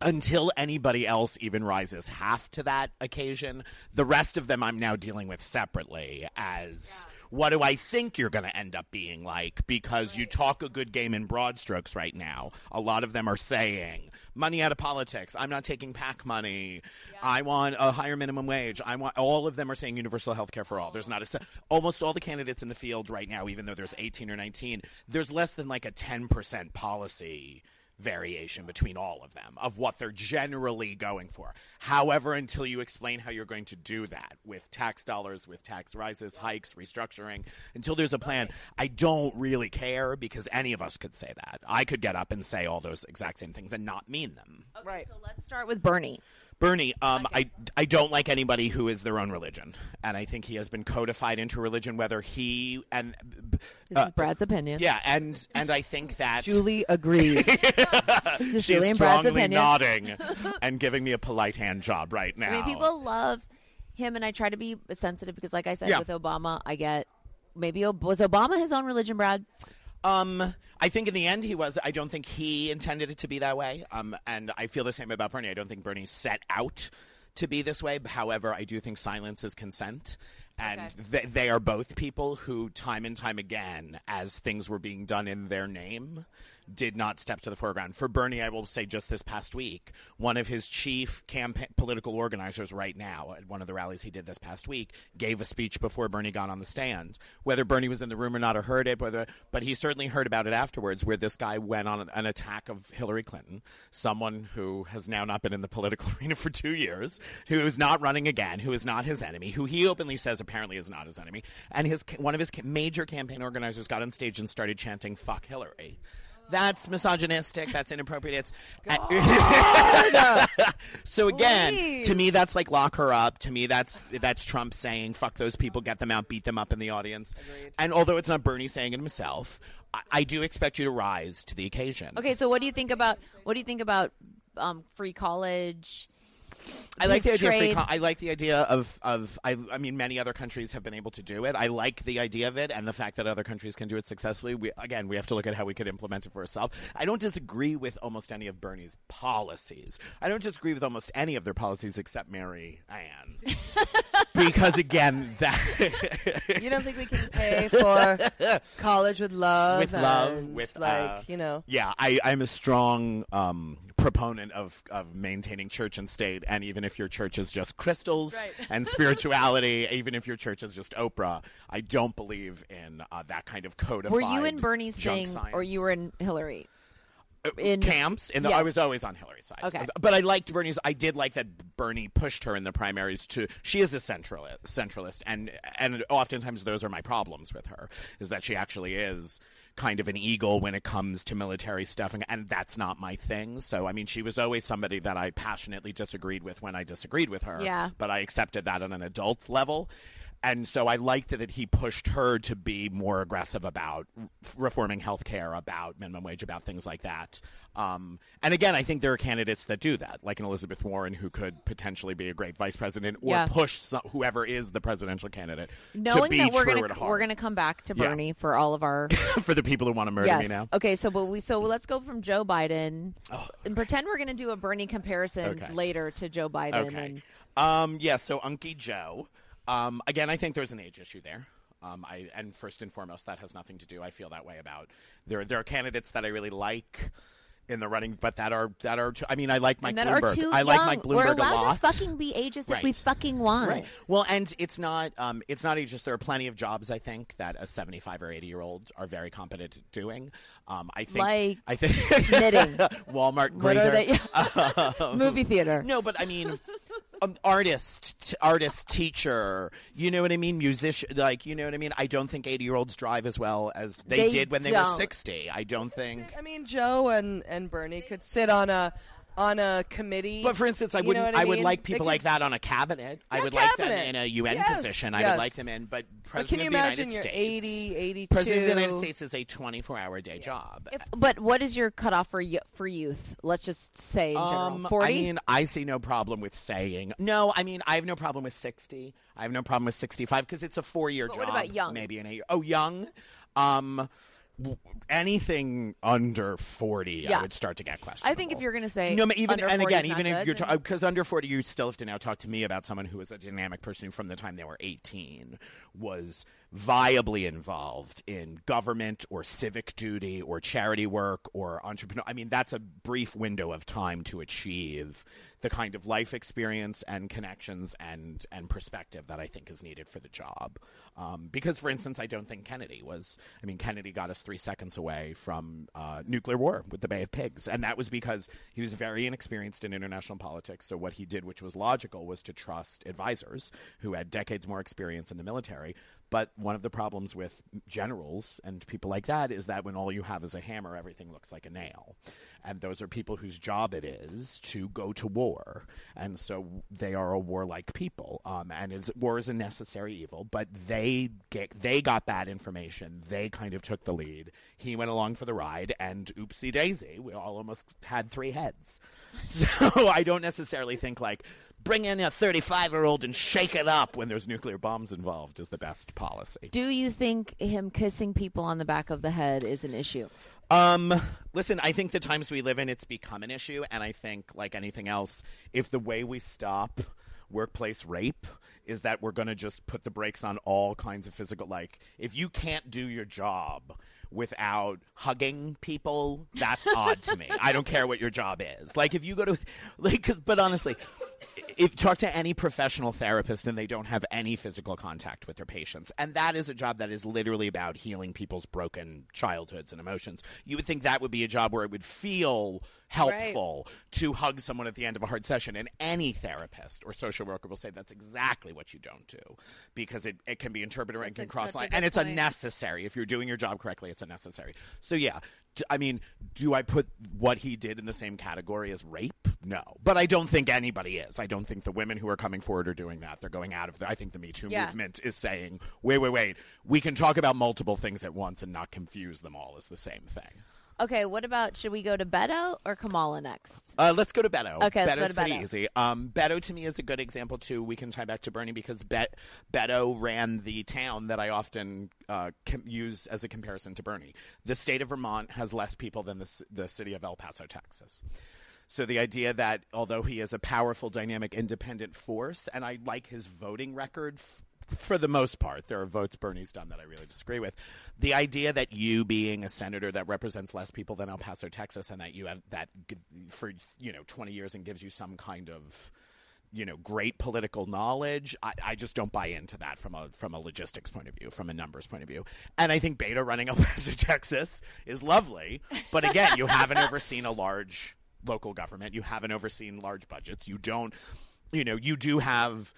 until anybody else even rises half to that occasion, the rest of them I'm now dealing with separately as what do I think you're going to end up being like because you talk a good game in broad strokes right now. A lot of them are saying money out of politics. I'm not taking PAC money. I want a higher minimum wage. I want all of them are saying universal health care for all. There's not a almost all the candidates in the field right now even though there's 18 or 19, there's less than like a 10% policy variation between all of them of what they're generally going for. However, until you explain how you're going to do that with tax dollars, with tax rises, hikes, restructuring, until there's a plan, I don't really care because any of us could say that. I could get up and say all those exact same things and not mean them. Right. So let's start with Bernie. Bernie, um, I, I don't like anybody who is their own religion. And I think he has been codified into religion, whether he and. This uh, is Brad's opinion. yeah, and and I think that Julie agrees. this is she's Julie and Brad's strongly opinion. nodding and giving me a polite hand job right now. I mean, people love him, and I try to be sensitive because, like I said, Yeah. with Obama, I get maybe Ob- was Obama his own religion, Brad? Um, I think in the end he was. I don't think he intended it to be that way. Um, and I feel the same about Bernie. I don't think Bernie set out to be this way. However, I do think silence is consent. And Okay. they, they are both people who, time and time again, as things were being done in their name, did not step to the foreground. For Bernie, I will say just this past week, one of his chief campaign political organizers right now at one of the rallies he did this past week gave a speech before Bernie got on the stand. Whether Bernie was in the room or not or heard it, whether but he certainly heard about it afterwards, where this guy went on an attack of Hillary Clinton, someone who has now not been in the political arena for two years, who is not running again, who is not his enemy, who he openly says apparently is not his enemy, and his one of his major campaign organizers got on stage and started chanting "fuck Hillary." That's misogynistic. That's inappropriate. It's so again, Please. to me, that's like lock her up. To me, that's that's Trump saying "fuck those people," get them out, beat them up in the audience. And although it's not Bernie saying it himself, I, I do expect you to rise to the occasion. Okay, so what do you think about what do you think about um, free college? I like the idea. Of free trade? I like the idea of of. I, I mean, many other countries have been able to do it. I like the idea of it, and the fact that other countries can do it successfully. We again, we have to look at how we could implement it for ourselves. I don't disagree with almost any of Bernie's policies. I don't disagree with almost any of their policies except Mary Ann, because again, that you don't think we can pay for college with love? with love, with like uh, you know. Yeah, I, I'm a strong um, proponent of of maintaining church and state, and even if your church is just crystals Right. and spirituality, even if your church is just Oprah, I don't believe in uh, that kind of codified. Were you in Bernie's thing, science. or you were in Hillary? in camps and I Yes. was always on Hillary's side. Okay. But I liked Bernie's I did like that Bernie pushed her in the primaries to she is a centralist centralist and and oftentimes those are my problems with her is that she actually is kind of an eagle when it comes to military stuff and, and that's not my thing. So I mean she was always somebody that I passionately disagreed with when I disagreed with her. Yeah. But I accepted that on an adult level. And so I liked that he pushed her to be more aggressive about reforming healthcare, about minimum wage, about things like that. Um, and again, I think there are candidates that do that, like an Elizabeth Warren, who could potentially be a great vice president or Yeah. push so- whoever is the presidential candidate to knowing be that we're gonna we're gonna come back to Yeah. Bernie for all of our for the people who want to murder yes. me now. Okay, so but we so let's go from Joe Biden and pretend we're gonna do a Bernie comparison Okay. later to Joe Biden. Okay. And Um, yeah, so Unky Joe. Um, again, I think there's an age issue there. Um, I, and first and foremost, that has nothing to do. I feel that way about there. There are candidates that I really like in the running, but that are that are. Too, I mean, I like Mike Bloomberg. I young. like Mike Bloomberg we're a allowed lot. to fucking be ageist if we fucking want. Right. Well, and it's not um, it's not just there are plenty of jobs I think that a 75 or 80 year olds are very competent at doing. Um, I think Like I think knitting. Walmart, What they? Movie theater. No, but I mean, um, artist, t- artist, teacher. You know what I mean? Musician, like you know what I mean. I don't think eighty-year-olds drive as well as they, They did when they were sixty. I don't think. I mean, Joe and, and Bernie could sit on a on a committee. But for instance, I You wouldn't. what I I, would like people could- like that on a cabinet. I Yeah, would like them in a UN Yes, position. I would like them in. But But president can you of the imagine United you're States, 80, 82? president of the United States is a twenty-four hour day job. If, but what is your cutoff for y- for youth? Let's just say in Um, general, forty. I mean, I see no problem with saying no. I mean, I have no problem with sixty. I have no problem with sixty-five because it's a four-year job. what about young? Maybe an eight. Oh, young. Um, w- anything under forty, Yeah. I would start to get questionable. I think if you're gonna say no, but even and again, even if good, you're because under forty, you still have to now talk to me about someone who was a dynamic person who, from the time they were eighteen, was viably involved in government or civic duty or charity work or entrepreneur. I mean, that's a brief window of time to achieve the kind of life experience and connections and and perspective that I think is needed for the job. Um, because, for instance, I don't think Kennedy was. I mean, Kennedy got us three seconds away from uh, nuclear war with the Bay of Pigs, and that was because he was very inexperienced in international politics. So what he did, which was logical, was to trust advisors who had decades more experience in the military. But one of the problems with generals and people like that is that when all you have is a hammer, everything looks like a nail. And those are people whose job it is to go to war. And so they are a warlike people. Um, and war is a necessary evil, but they get, they got bad information. They kind of took the lead. He went along for the ride, and oopsie daisy, we all almost had three heads. So I don't necessarily think like bring in a 35 year old and shake it up when there's nuclear bombs involved is the best policy. Do you think him kissing people on the back of the head is an issue? Um, listen, I think the times we live in, it's become an issue, and I think, like anything else, if the way we stop workplace rape is that we're going to just put the brakes on all kinds of physical, like if you can't do your job without hugging people, that's odd to me. I don't care what your job is. Like if you go to, like cause, but honestly, if talk to any professional therapist and they don't have any physical contact with their patients and that is a job that is literally about healing people's broken childhoods and emotions you would think that would be a job where it would feel helpful to hug someone at the end of a hard session and any therapist or social worker will say that's exactly what you don't do because it, it can be interpreted and can cross line and it's point. unnecessary if you're doing your job correctly it's unnecessary so yeah d- I mean, do I put what he did in the same category as rape? No. But I don't think anybody is. I don't think the women who are coming forward are doing that. They're going out of the, I think the Me Too Yeah. movement is saying, wait, wait, wait. We can talk about multiple things at once and not confuse them all as the same thing. Okay, what about should we go to Beto or Kamala next? Uh, let's go to Beto. Okay, Beto's pretty easy. Um, Beto to me is a good example too. We can tie back to Bernie because Bet- Beto ran the town that I often uh, com- use as a comparison to Bernie. The state of Vermont has less people than the, c- the city of El Paso, Texas. So the idea that although he is a powerful, dynamic, independent force, and I like his voting record f- for the most part, there are votes Bernie's done that I really disagree with. The idea that you being a senator that represents less people than El Paso, Texas, and that you have that for you know twenty years and gives you some kind of you know great political knowledge. I, I just don't buy into that from a from a logistics point of view, from a numbers point of view. And I think Beto running El Paso, Texas, is lovely. But again, you haven't overseen a large local government. You haven't overseen large budgets. You don't. You know, you do have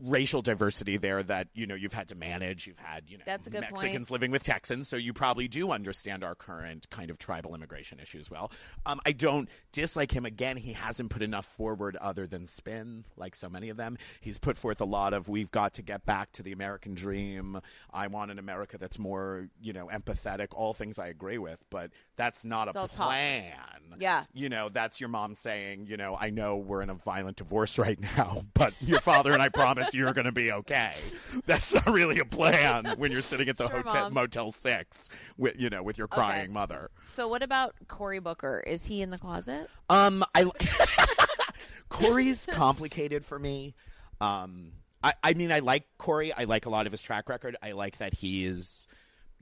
racial diversity there that you know you've had to manage. You've had you know That's a good point. Mexicans living with Texans, so you probably do understand our current kind of tribal immigration issues well. Um, I don't dislike him. Again, he hasn't put enough forward other than spin, like so many of them. He's put forth a lot of we've got to get back to the American dream. I want an America that's more you know empathetic. All things I agree with, but that's not all a plan. Yeah. you know that's your mom saying, you know, I know we're in a violent divorce right now, but your father and I promise you're going to be okay. That's not really a plan when you're sitting at the Sure, hotel Mom. Motel Six with you know with your crying Okay. mother. So what about Cory Booker? Is he in the closet? Um, I Cory's complicated for me. Um, I, I mean, I like Cory. I like a lot of his track record. I like that he is,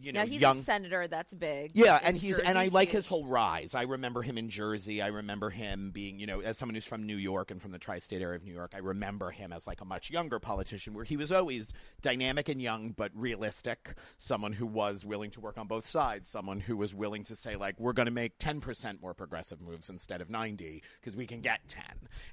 you know, Now he's young. a senator. That's big. Yeah, and he's and I like huge. his whole rise. I remember him in Jersey. I remember him being, you know, as someone who's from New York and from the tri-state area of New York, I remember him as like a much younger politician where he was always dynamic and young but realistic, someone who was willing to work on both sides, someone who was willing to say like we're going to make 10% more progressive moves instead of 90 because we can get 10.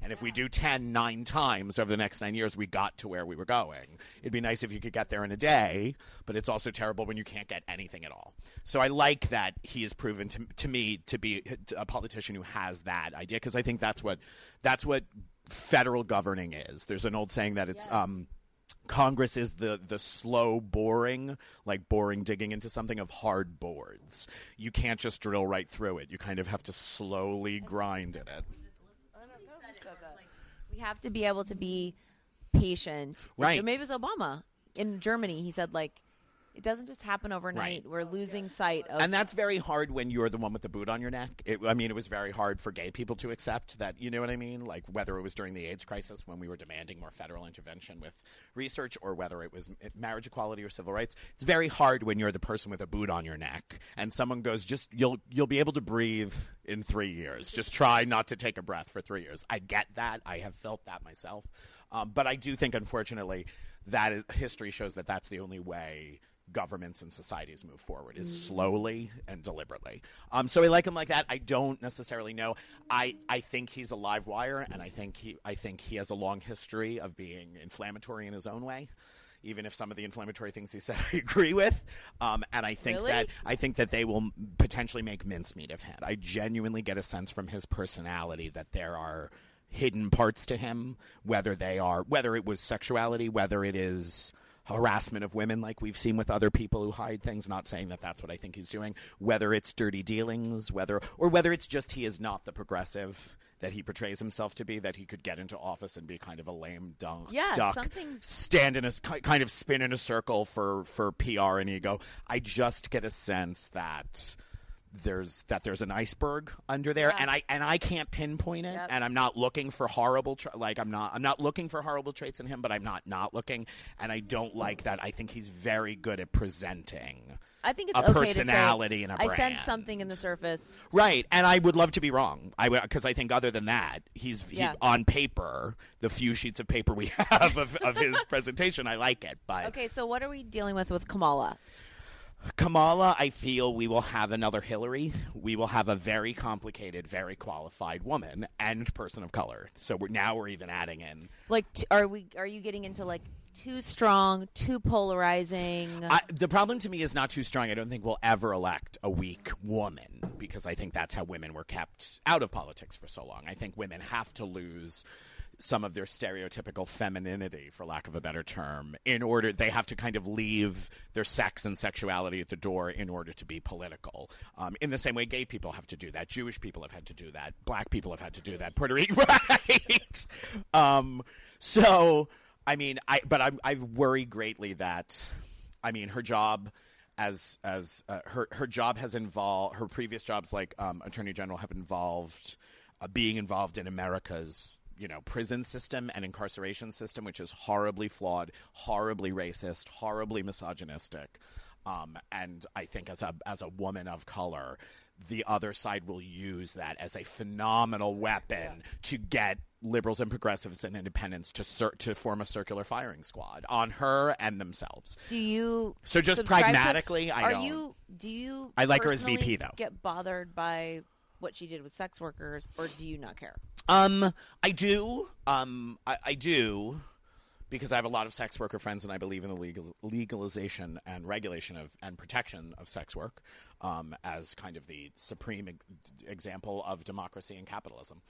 And if we do 10 9 times over the next 9 years, we got to where we were going. It'd be nice if you could get there in a day, but it's also terrible when you can't get anything at all. So I like that he has proven to, to me to be a politician who has that idea because I think that's what that's what federal governing is. There's an old saying that it's um, Congress is the the slow boring, like boring digging into something of hard boards. You can't just drill right through it. You kind of have to slowly grind in it. We have to be able to be patient. Right. Maybe it was Obama in Germany. He said like, it doesn't just happen overnight. Right. We're losing sight of. And that's very hard when you're the one with the boot on your neck. It, I mean, it was very hard for gay people to accept that, you know what I mean? Like, whether it was during the AIDS crisis when we were demanding more federal intervention with research or whether it was marriage equality or civil rights. It's very hard when you're the person with a boot on your neck and someone goes, just, you'll, you'll be able to breathe in three years. Just try not to take a breath for three years. I get that. I have felt that myself. Um, but I do think, unfortunately, that is, history shows that that's the only way governments and societies move forward is slowly and deliberately. Um, so I like him like that. I don't necessarily know. I, I think he's a live wire, and I think he I think he has a long history of being inflammatory in his own way. Even if some of the inflammatory things he said I agree with, um, and I think Really? that I think that they will potentially make mincemeat of him. I genuinely get a sense from his personality that there are hidden parts to him, whether they are whether it was sexuality, whether it is harassment of women like we've seen with other people who hide things. Not saying that that's what I think he's doing whether it's dirty dealings whether or whether it's just he is not the progressive that he portrays himself to be that he could get into office and be kind of a lame dunk Yeah, duck something's- stand in a kind of spin in a circle for for PR and ego. I just get a sense that there's that there's an iceberg under there and I and I can't pinpoint it Yep. and I'm not looking for horrible tra- like I'm not I'm not looking for horrible traits in him but I'm not not looking and I don't like that I think he's very good at presenting I think it's a okay personality to say, and a I brand. I sense something in the surface. right and I would love to be wrong I because I think other than that he's he, Yeah. on paper the few sheets of paper we have of, of his presentation I like it but Okay, so what are we dealing with with Kamala? Kamala, I feel we will have another Hillary. We will have a very complicated, very qualified woman and person of color. So we're, now we're even adding in. Like, t- are we? Are you getting into like too strong, too polarizing? I, the problem to me is not too strong. I don't think we'll ever elect a weak woman because I think that's how women were kept out of politics for so long. I think women have to lose some of their stereotypical femininity, for lack of a better term, in order they have to kind of leave their sex and sexuality at the door in order to be political. Um, in the same way, gay people have to do that, Jewish people have had to do that, black people have had to do that, Puerto Rican, right? Um, so, I mean, I but I, I worry greatly that, I mean, her job as as uh, her her job has involved her previous jobs like um, attorney general have involved uh, being involved in America's you know prison system and incarceration system, which is horribly flawed, horribly racist, horribly misogynistic. Um, and I think as a as a woman of color, the other side will use that as a phenomenal weapon to get liberals and progressives and independents to cir- to form a circular firing squad on her and themselves. Do you? So just subscribe to- pragmatically, I are don't. you? Do you? I like her as VP, though. Get bothered by what she did with sex workers, or do you not care? Um, I do. Um, I, I do because I have a lot of sex worker friends, and I believe in the legal, legalization and regulation of and protection of sex work um, as kind of the supreme ex- example of democracy and capitalism.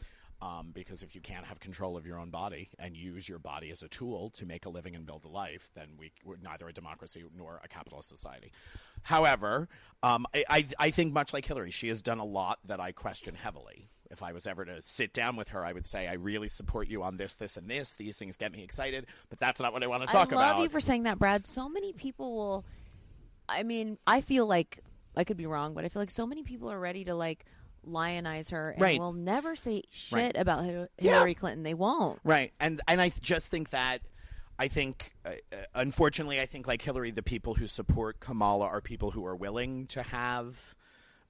Um, because if you can't have control of your own body and use your body as a tool to make a living and build a life, then we, we're neither a democracy nor a capitalist society. However, um, I, I, I think much like Hillary, she has done a lot that I question heavily. If I was ever to sit down with her, I would say, I really support you on this, this, and this. These things get me excited, but that's not what I want to talk about. I love about. you for saying that, Brad. So many people will. I mean, I feel like I could be wrong, but I feel like so many people are ready to like lionize her and Right. will never say shit Right. about Hil- Yeah. Hillary Clinton. They won't. Right, and and I just think that I think, uh, uh, unfortunately, I think like Hillary, the people who support Kamala are people who are willing to have.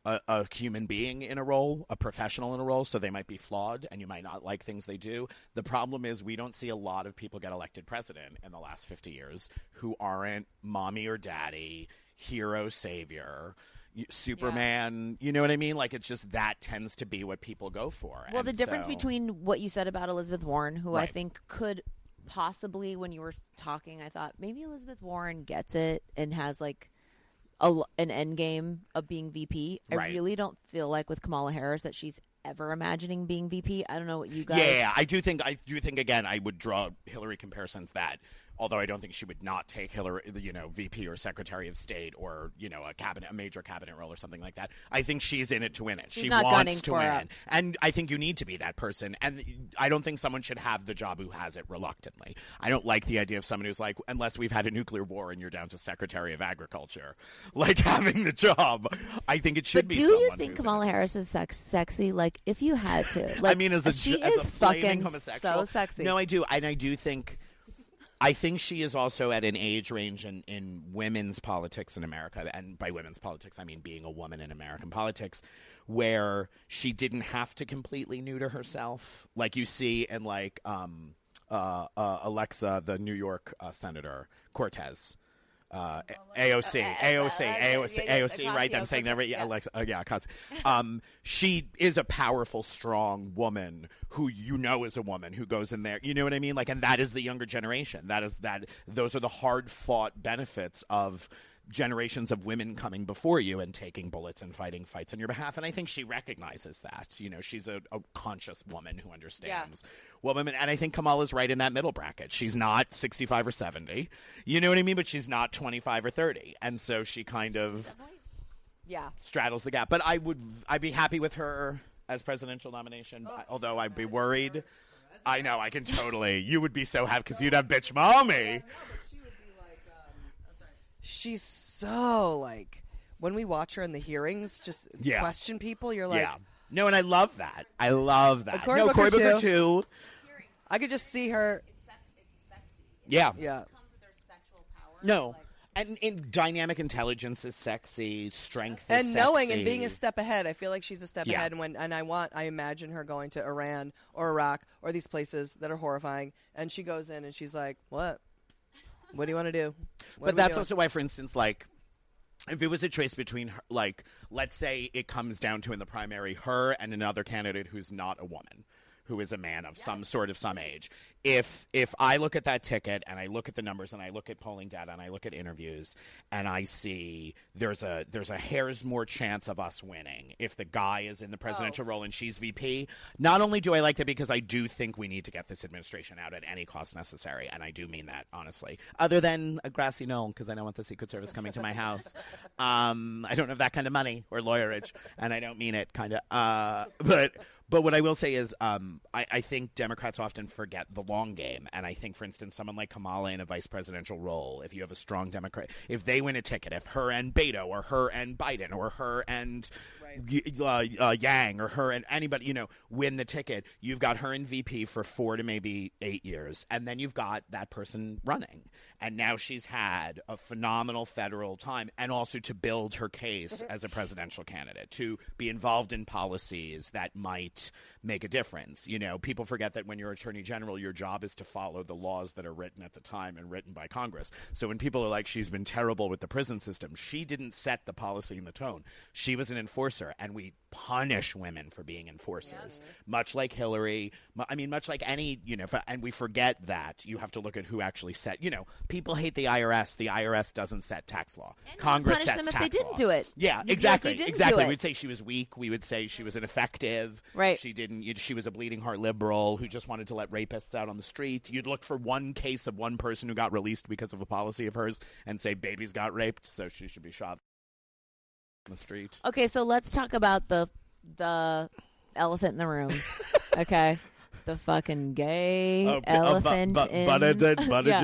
A, a human being in a role, a professional in a role, so they might be flawed and you might not like things they do. The problem is, we don't see a lot of people get elected president in the last 50 years who aren't mommy or daddy, hero, savior, Superman. You know what I mean? Like, it's just that tends to be what people go for. Well, the difference so- between what you said about Elizabeth Warren, who I think could possibly, when you were talking, I thought maybe Elizabeth Warren gets it and has like a, an end game of being VP. I Right. really don't feel like with Kamala Harris that she's ever imagining being VP. I don't know what you guys. Yeah, I do think I do think again I would draw Hillary comparisons that although I don't think she would not take Hillary you know VP or Secretary of State or you know a cabinet a major cabinet role or something like that. I think she's in it to win it. She's she wants to win. it. And I think you need to be that person and I don't think someone should have the job who has it reluctantly. I don't like the idea of someone who's like unless we've had a nuclear war and you're down to Secretary of Agriculture like having the job. I think it should But be do you think Kamala. Harris is sex- sexy? Like, if you had to, like, I mean, as a uh, she as is a fucking homosexual, so sexy. No, I do, and I do think. I think she is also at an age range in, in women's politics in America, and by women's politics, I mean being a woman in American politics, where she didn't have to completely neuter herself, like you see in like um, uh, uh, Alexa, the New York uh, senator Cortez. Uh, AOC, uh, AOC, AOC, AOC, right? I'm saying that right. Yeah, yeah. Alexa, uh, yeah, Ocasio. Um, she is a powerful, strong woman who you know is a woman who goes in there. You know what I mean? Like, and that is the younger generation. That is that. Those are the hard fought benefits of generations of women coming before you and taking bullets and fighting fights on your behalf. And I think she recognizes that. You know, she's a, a conscious woman who understands what women. And I think Kamala's right in that middle bracket. She's not 65 or 70. You know what I mean? But she's not 25 or 30. And so she kind of yeah. straddles the gap. But I would, I'd be happy with her as presidential nomination. Although I'd be worried. I know I can totally. You would be so happy because you'd have bitch mommy. She's so like when we watch her in the hearings, just Yeah. question people. You're like, yeah. No, and I love that. I love that. Cory no, Booker Cory Booker too. too. I could just see her. Yeah. Yeah, No. And in dynamic intelligence is sexy, strength is and knowing and being a step ahead. I feel like she's a step Yeah. ahead. And when and I want, I imagine her going to Iran or Iraq or these places that are horrifying, and she goes in and she's like, "What? What do you want to do?" What but that's doing?" also why, for instance, like if it was a choice between her, like let's say it comes down to in the primary her and another candidate who's not a woman who is a man of some sort of some age. If if i look at that ticket and i look at the numbers and i look at polling data and i look at interviews and i see there's a there's a hair's more chance of us winning if the guy is in the presidential role and she's vp not only do i like that because i do think we need to get this administration out at any cost necessary and i do mean that honestly. Other than a grassy knoll because i don't want the secret service coming to my house. Um, i don't have that kind of money or lawyerage and i don't mean it kind of uh, but but what I will say is, um, I, I think Democrats often forget the long game, and I think, for instance, someone like Kamala in a vice presidential role, if you have a strong Democrat, if they win a ticket, if her and Beto, or her and Biden, or her and y- uh, uh, Yang or her and anybody, you know, win the ticket, you've got her in VP for four to maybe eight years, and then you've got that person running, and now she's had a phenomenal federal time, and also to build her case mm-hmm. as a presidential candidate, to be involved in policies that might make a difference. You know, people forget that when you're attorney general, your job is to follow the laws that are written at the time and written by Congress. So when people are like, she's been terrible with the prison system, she didn't set the policy and the tone. She was an enforcer, and we punish women for being enforcers, much like Hillary. I mean, much like any, you know, and we forget that you have to look at who actually set. You know, people hate the IRS. The IRS doesn't set tax law. Congress punish sets them if they didn't law. do it. Yeah, You'd be like, exactly, exactly. it." We'd say she was weak. We would say she was ineffective. Right. She didn't. She was a bleeding heart liberal who just wanted to let rapists out on the street. You'd look for one case of one person who got released because of a policy of hers and say babies got raped, so she should be shot on the street. Okay, so let's talk about the the elephant in the room. okay, the fucking gay Oh, oh elephant in Yeah.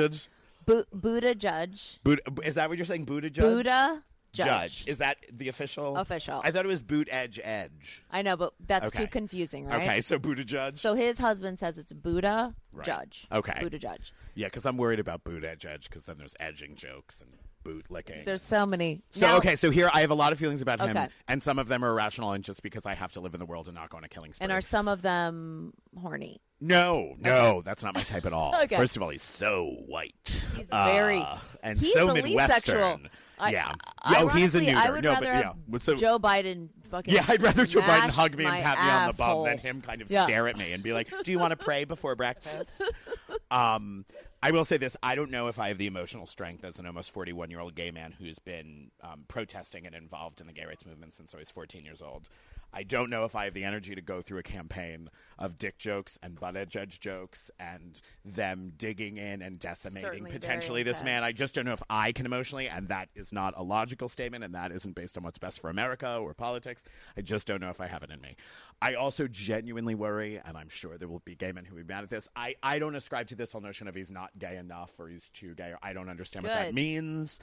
Bu- Buddha judge, Buddha, is that what you're saying? Buddha judge. Buddha judge. Is that the official? Official. I thought it was boot edge edge. I know, but that's Okay. too confusing, right? Okay, so Buddha judge. So his husband says it's Buddha Right. judge. Okay. Buddha judge. yeah, because I'm worried about boot edge edge because then there's edging jokes and boot licking. There's so many. So Now- okay, so here I have a lot of feelings about him, Okay. and some of them are irrational, and just because I have to live in the world and not go on a killing spree. And are some of them horny? No, no, that's not my type at all. Okay. First of all, he's so white. He's very- Uh, and he's so the least midwestern. sexual. I- yeah. Oh, he's a ironically, neuter. I would no, rather but have yeah. What's Joe Biden fucking. yeah, I'd rather Joe Biden hug me and my pat me on the bum asshole. than him kind of Yeah. stare at me and be like, "Do you want to pray before breakfast?" um, I will say this: I don't know if I have the emotional strength as an almost forty-one-year-old gay man who's been um, protesting and involved in the gay rights movement since I was fourteen years old. I don't know if I have the energy to go through a campaign of dick jokes and butt edge edge jokes and them digging in and decimating Certainly potentially this man. I just don't know if I can emotionally, and that is not a logical statement, and that isn't based on what's best for America or politics. I just don't know if I have it in me. I also genuinely worry, and I'm sure there will be gay men who will be mad at this. I, I don't ascribe to this whole notion of he's not gay enough or he's too gay. Or I don't understand what that means.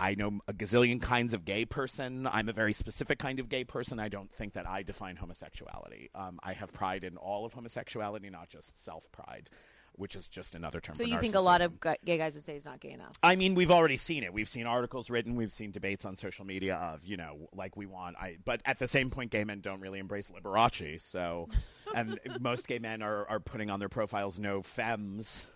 I know a gazillion kinds of gay person. I'm a very specific kind of gay person. I don't think that I define homosexuality. Um, I have pride in all of homosexuality, not just self pride, which is just another term So for you think a lot of gu- gay guys would say he's not gay enough? I mean, we've already seen it. We've seen articles written. We've seen debates on social media of, you know, like we want. I, but at the same point, gay men don't really embrace Liberace. So, and most gay men are, are putting on their profiles no femmes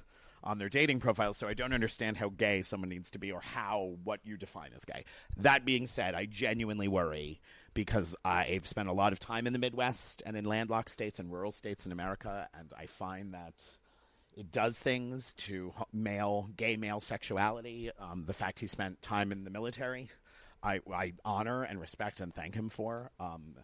on their dating profiles. So I don't understand how gay someone needs to be or how what you define as gay. That being said, I genuinely worry because I've spent a lot of time in the Midwest and in landlocked states and rural states in America, and I find that it does things to male, gay male sexuality. Um, the fact he spent time in the military, I, I honor and respect and thank him for. Um,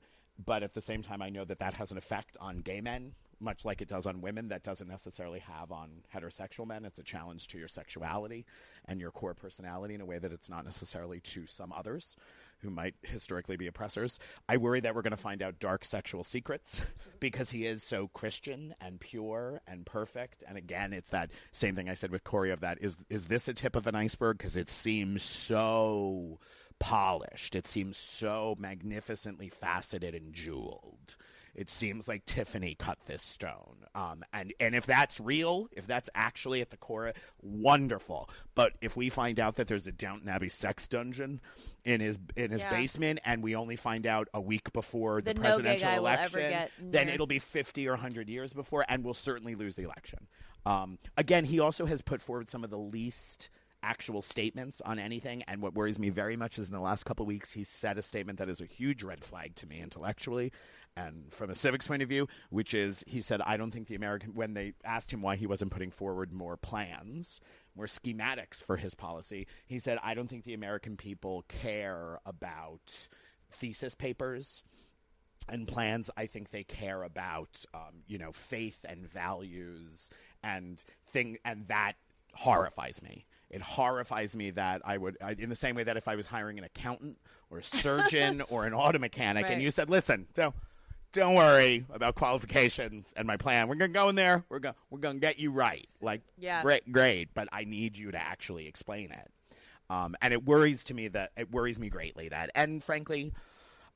but at the same time, I know that that has an effect on gay men, much like it does on women. That doesn't necessarily have on heterosexual men. It's a challenge to your sexuality and your core personality in a way that it's not necessarily to some others who might historically be oppressors. I worry that we're going to find out dark sexual secrets because he is so Christian and pure and perfect. And again, it's that same thing I said with Cory of that is is this a tip of an iceberg because it seems so polished. It seems so magnificently faceted and jeweled. It seems like Tiffany cut this stone. Um, and, and if that's real, if that's actually at the core, wonderful. But if we find out that there's a Downton Abbey sex dungeon in his in his Yeah. basement, and we only find out a week before the no gay presidential will election, then it'll be 50 or 100 years before, and we'll certainly lose the election. Um, again, he also has put forward some of the least actual statements on anything. And what worries me very much is in the last couple of weeks, he said a statement that is a huge red flag to me intellectually and from a civics point of view, which is he said, I don't think the American, when they asked him why he wasn't putting forward more plans, more schematics for his policy, he said, I don't think the American people care about thesis papers and plans i think they care about um, you know faith and values and thing and that horrifies me it horrifies me that i would I, in the same way that if i was hiring an accountant or a surgeon or an auto mechanic Right. and you said listen don't don't worry about qualifications and my plan we're gonna go in there we're gonna we're gonna get you right like Yeah. great great but i need you to actually explain it um, and it worries to me that it worries me greatly that and frankly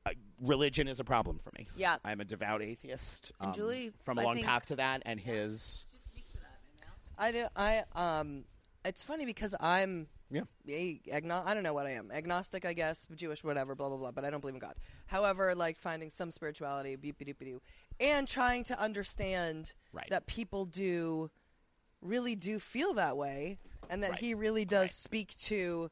uh, religion is a problem for me. Yeah. I'm a devout atheist. And um, Julie, from a I long think- path to that, and his I do. I um. It's funny because I'm yeah. agno- I don't know what I am. Agnostic, I guess, Jewish, whatever, blah blah blah. But I don't believe in God. However, like finding some spirituality, beep beep doo, and trying to understand Right. that people do really do feel that way, and that Right. he really does Right. speak to.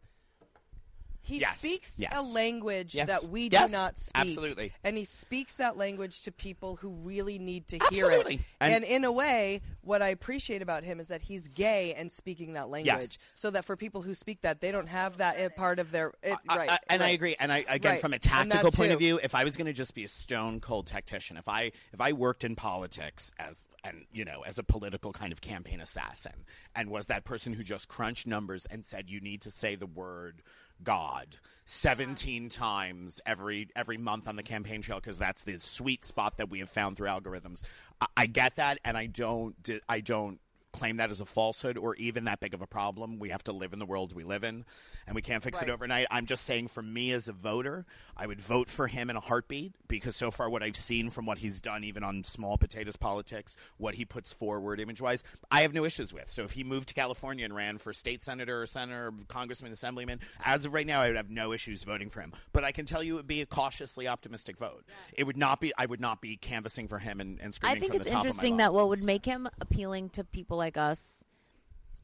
He Yes. speaks Yes. a language Yes. that we do not speak. Absolutely. And he speaks that language to people who really need to Absolutely. hear it. And- and in a way, what I appreciate about him is that he's gay and speaking that language, so that for people who speak that, they don't have that part of their it, I- right. I- and I agree. And I again, Right. from a tactical point of view, if I was going to just be a stone cold tactician, if I if I worked in politics as and you know as a political kind of campaign assassin, and was that person who just crunched numbers and said you need to say the word God seventeen times every every month on the campaign trail because that's the sweet spot that we have found through algorithms. I, I get that, and I don't I don't claim that as a falsehood or even that big of a problem. We have to live in the world we live in, and we can't fix it overnight. I'm just saying, for me as a voter, I would vote for him in a heartbeat because so far, what I've seen from what he's done, even on small potatoes politics, what he puts forward image wise, I have no issues with. So if he moved to California and ran for state senator or senator, or congressman, assemblyman, as of right now, I would have no issues voting for him. But I can tell you, it would be a cautiously optimistic vote. It would not be. I would not be canvassing for him and, and I screaming think from it's the top interesting of my that what would make him appealing to people like us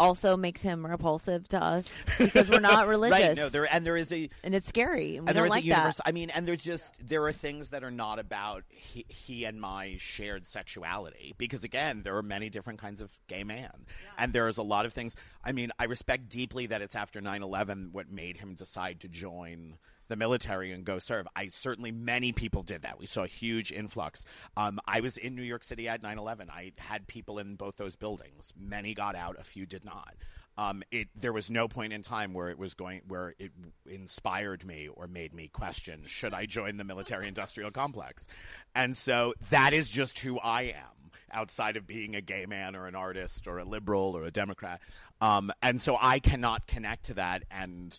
also makes him repulsive to us because we're not religious. Right. No, there and there is a and it's scary. And and there is like a universe. I mean, and there's just there are things that are not about he, he and my shared sexuality because again, there are many different kinds of gay man, and there's a lot of things. I mean, I respect deeply that it's after 9/11 what made him decide to join the military and go serve. I certainly many people did that. We saw a huge influx. Um, I was in New York City at 9/11. I had people in both those buildings. Many got out, a few did not. Um, it there was no point in time where it was going where it inspired me or made me question should I join the military industrial complex, and so that is just who I am outside of being a gay man or an artist or a liberal or a Democrat, um, and so I cannot connect to that and.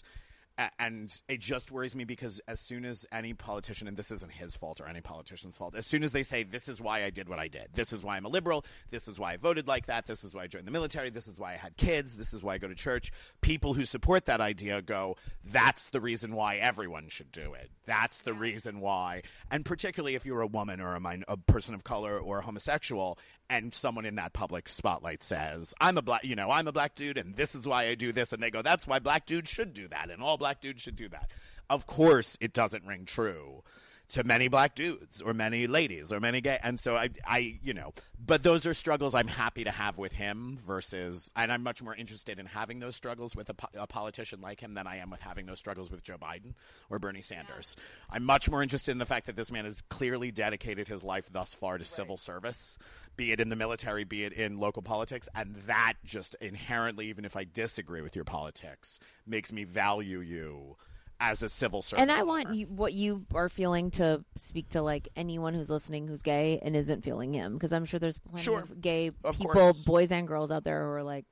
And it just worries me because as soon as any politician, and this isn't his fault or any politician's fault, as soon as they say, This is why I did what I did, this is why I'm a liberal, this is why I voted like that, this is why I joined the military, this is why I had kids, this is why I go to church, people who support that idea go, That's the reason why everyone should do it. That's the reason why. And particularly if you're a woman or a, min- a person of color or a homosexual, and someone in that public spotlight says, "I'm a black, you know, I'm a black dude, and this is why I do this," and they go, "That's why black dudes should do that, and all black dudes should do that." Of course, it doesn't ring true to many black dudes or many ladies or many gay, and so I, I, you know, but those are struggles I'm happy to have with him versus, and I'm much more interested in having those struggles with a, po- a politician like him than I am with having those struggles with Joe Biden or Bernie Sanders. I'm much more interested in the fact that this man has clearly dedicated his life thus far to civil service, be it in the military, be it in local politics, and that just inherently, even if I disagree with your politics, makes me value you as a civil servant. And I want you, what you are feeling to speak to like anyone who's listening who's gay and isn't feeling him because I'm sure there's plenty Sure. of gay Of people, course. boys and girls out there who are like,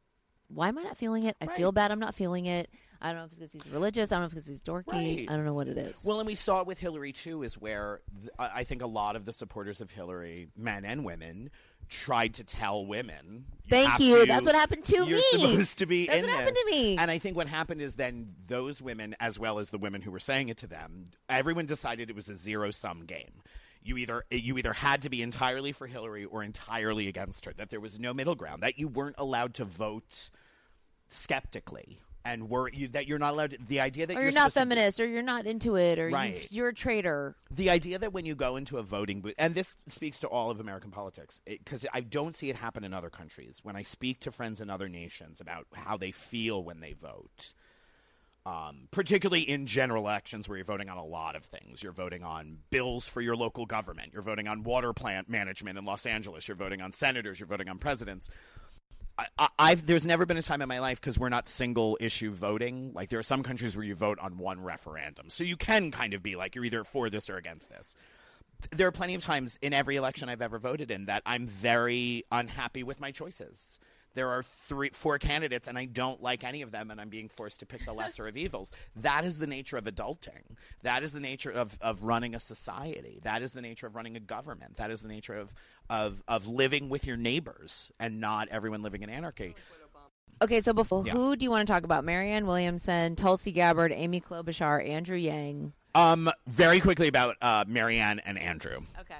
why am I not feeling it? I feel bad I'm not feeling it. I don't know if it's because he's religious. I don't know if it's because he's dorky. Right. I don't know what it is. Well, and we saw it with Hillary too, is where th- I think a lot of the supporters of Hillary, men and women, tried to tell women. Thank you. to- That's what happened to you're me. supposed to be That's what happened this. to me. And I think what happened is then those women, as well as the women who were saying it to them, everyone decided it was a zero sum game. You either you either had to be entirely for Hillary or entirely against her. That there was no middle ground. That you weren't allowed to vote skeptically. And were you, that you're not allowed to, the idea that or you're you're not supposed to- feminist, or you're not into it, or Right. you've- you're a traitor. the idea that when you go into a voting booth, and this speaks to all of American politics, because I don't see it happen in other countries. When I speak to friends in other nations about how they feel when they vote, um, particularly in general elections where you're voting on a lot of things, you're voting on bills for your local government, you're voting on water plant management in Los Angeles, you're voting on senators, you're voting on presidents. I, I've there's never been a time in my life because we're not single issue voting. Like there are some countries where you vote on one referendum, so you can kind of be like you're either for this or against this. There are plenty of times in every election I've ever voted in that I'm very unhappy with my choices. There are three, four candidates, and I don't like any of them, and I'm being forced to pick the lesser of evils. That is the nature of adulting. That is the nature of, of running a society. That is the nature of running a government. That is the nature of, of, of living with your neighbors and not everyone living in anarchy. Okay, so before Yeah. who do you want to talk about? Marianne Williamson, Tulsi Gabbard, Amy Klobuchar, Andrew Yang. Um, very quickly about uh, Marianne and Andrew. Okay.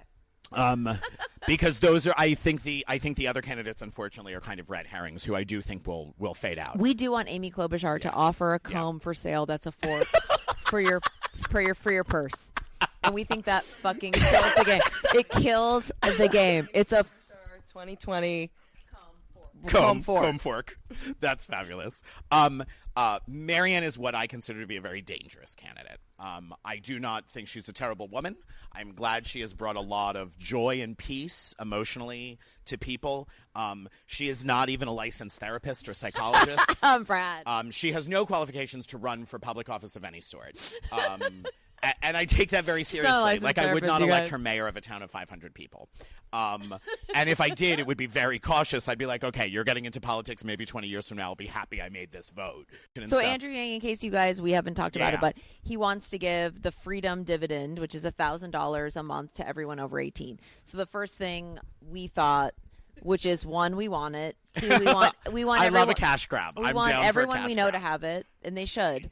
Um, because those are I think the I think the other candidates unfortunately are kind of red herrings who I do think will will fade out. We do want Amy Klobuchar to offer a comb for sale that's a fork for your for your for your purse. And we think that fucking kills the game. It kills the game. It's a 2020 comb, comb fork. comb fork. That's fabulous. Um, uh, Marianne is what I consider to be a very dangerous candidate. Um, I do not think she's a terrible woman. I'm glad she has brought a lot of joy and peace emotionally to people. Um, she is not even a licensed therapist or psychologist. um, Brad. Um, she has no qualifications to run for public office of any sort. And I take that very seriously. Like, I would not elect her mayor of a town of 500 people. Um, and if I did, it would be very cautious. I'd be like, okay, you're getting into politics. Maybe 20 years from now, I'll be happy I made this vote. and So stuff. Andrew Yang, in case you guys we haven't talked about Yeah. it, but he wants to give the freedom dividend, which is a thousand dollars a month to everyone over eighteen. So the first thing we thought, which is one, we want it. Two, we want we want. I everyone, love a cash grab. We I'm want down for a everyone we know to have it, and they should.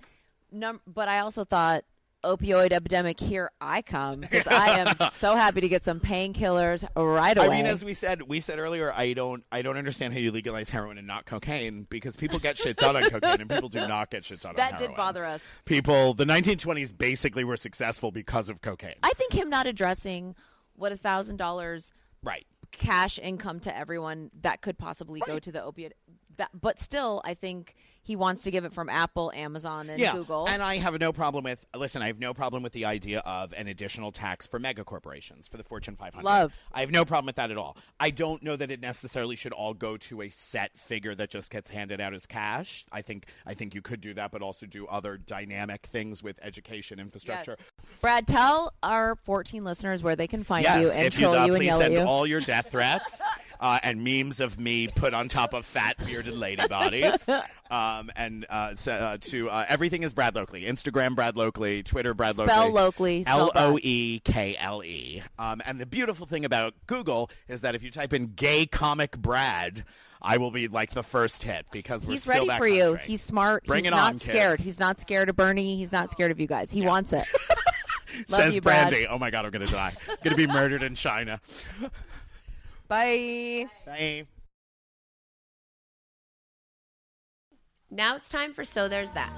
Num- but I also thought opioid epidemic. Here I come because I am so happy to get some painkillers right away. I mean, as we said, we said earlier, I don't, I don't understand how you legalize heroin and not cocaine because people get shit done on cocaine and people do not get shit done on that heroin. did bother us. People, the 1920s basically were successful because of cocaine. I think him not addressing what a thousand dollars right. cash income to everyone that could possibly go to the opiate. That, but still, I think he wants to give it from Apple, Amazon, and yeah. Google. And I have no problem with listen, I have no problem with the idea of an additional tax for mega corporations for the Fortune 500. Love. I have no problem with that at all. I don't know that it necessarily should all go to a set figure that just gets handed out as cash. I think I think you could do that but also do other dynamic things with education infrastructure. Yes. Brad, tell our 14 listeners where they can find Yes, you and if you troll uh, you and please yell at send you. all your death threats uh, and memes of me put on top of fat bearded lady bodies, um, and uh, uh, to uh, everything is Brad Loekle, Instagram Brad Loekle, Twitter Brad Spell Loekle, spell L. O E K L E. Um, and the beautiful thing about Google is that if you type in "gay comic Brad," I will be like the first hit because we're He's still ready for you. He's smart. Bring He's it not on, scared. kids. He's not scared of Bernie. He's not scared of you guys. He wants it. Love Says you. Brandy. Oh my God, I'm gonna die. gonna be murdered in China. Bye. Bye. Now it's time for So There's That.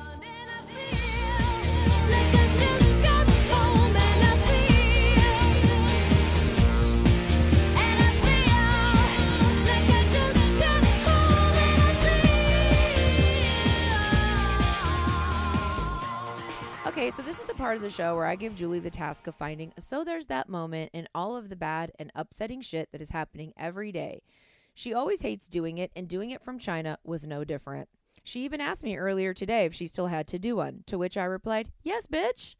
Okay, so this is the part of the show where I give Julie the task of finding so there's that moment in all of the bad and upsetting shit that is happening every day. She always hates doing it, and doing it from China was no different. She even asked me earlier today if she still had to do one, to which I replied, Yes, bitch.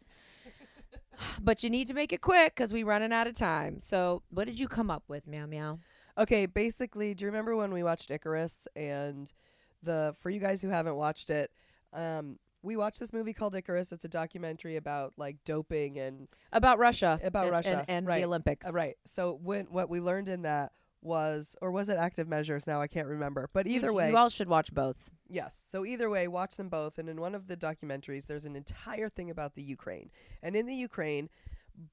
but you need to make it quick because we're running out of time. So, what did you come up with, meow meow? Okay, basically, do you remember when we watched Icarus and the for you guys who haven't watched it, um we watched this movie called Icarus. It's a documentary about like doping and About Russia. about and, Russia and, and right. the Olympics. Uh, right. So when what we learned in that was or was it active measures now I can't remember. But either you, way, you all should watch both. Yes. So either way, watch them both. And in one of the documentaries, there's an entire thing about the Ukraine. And in the Ukraine,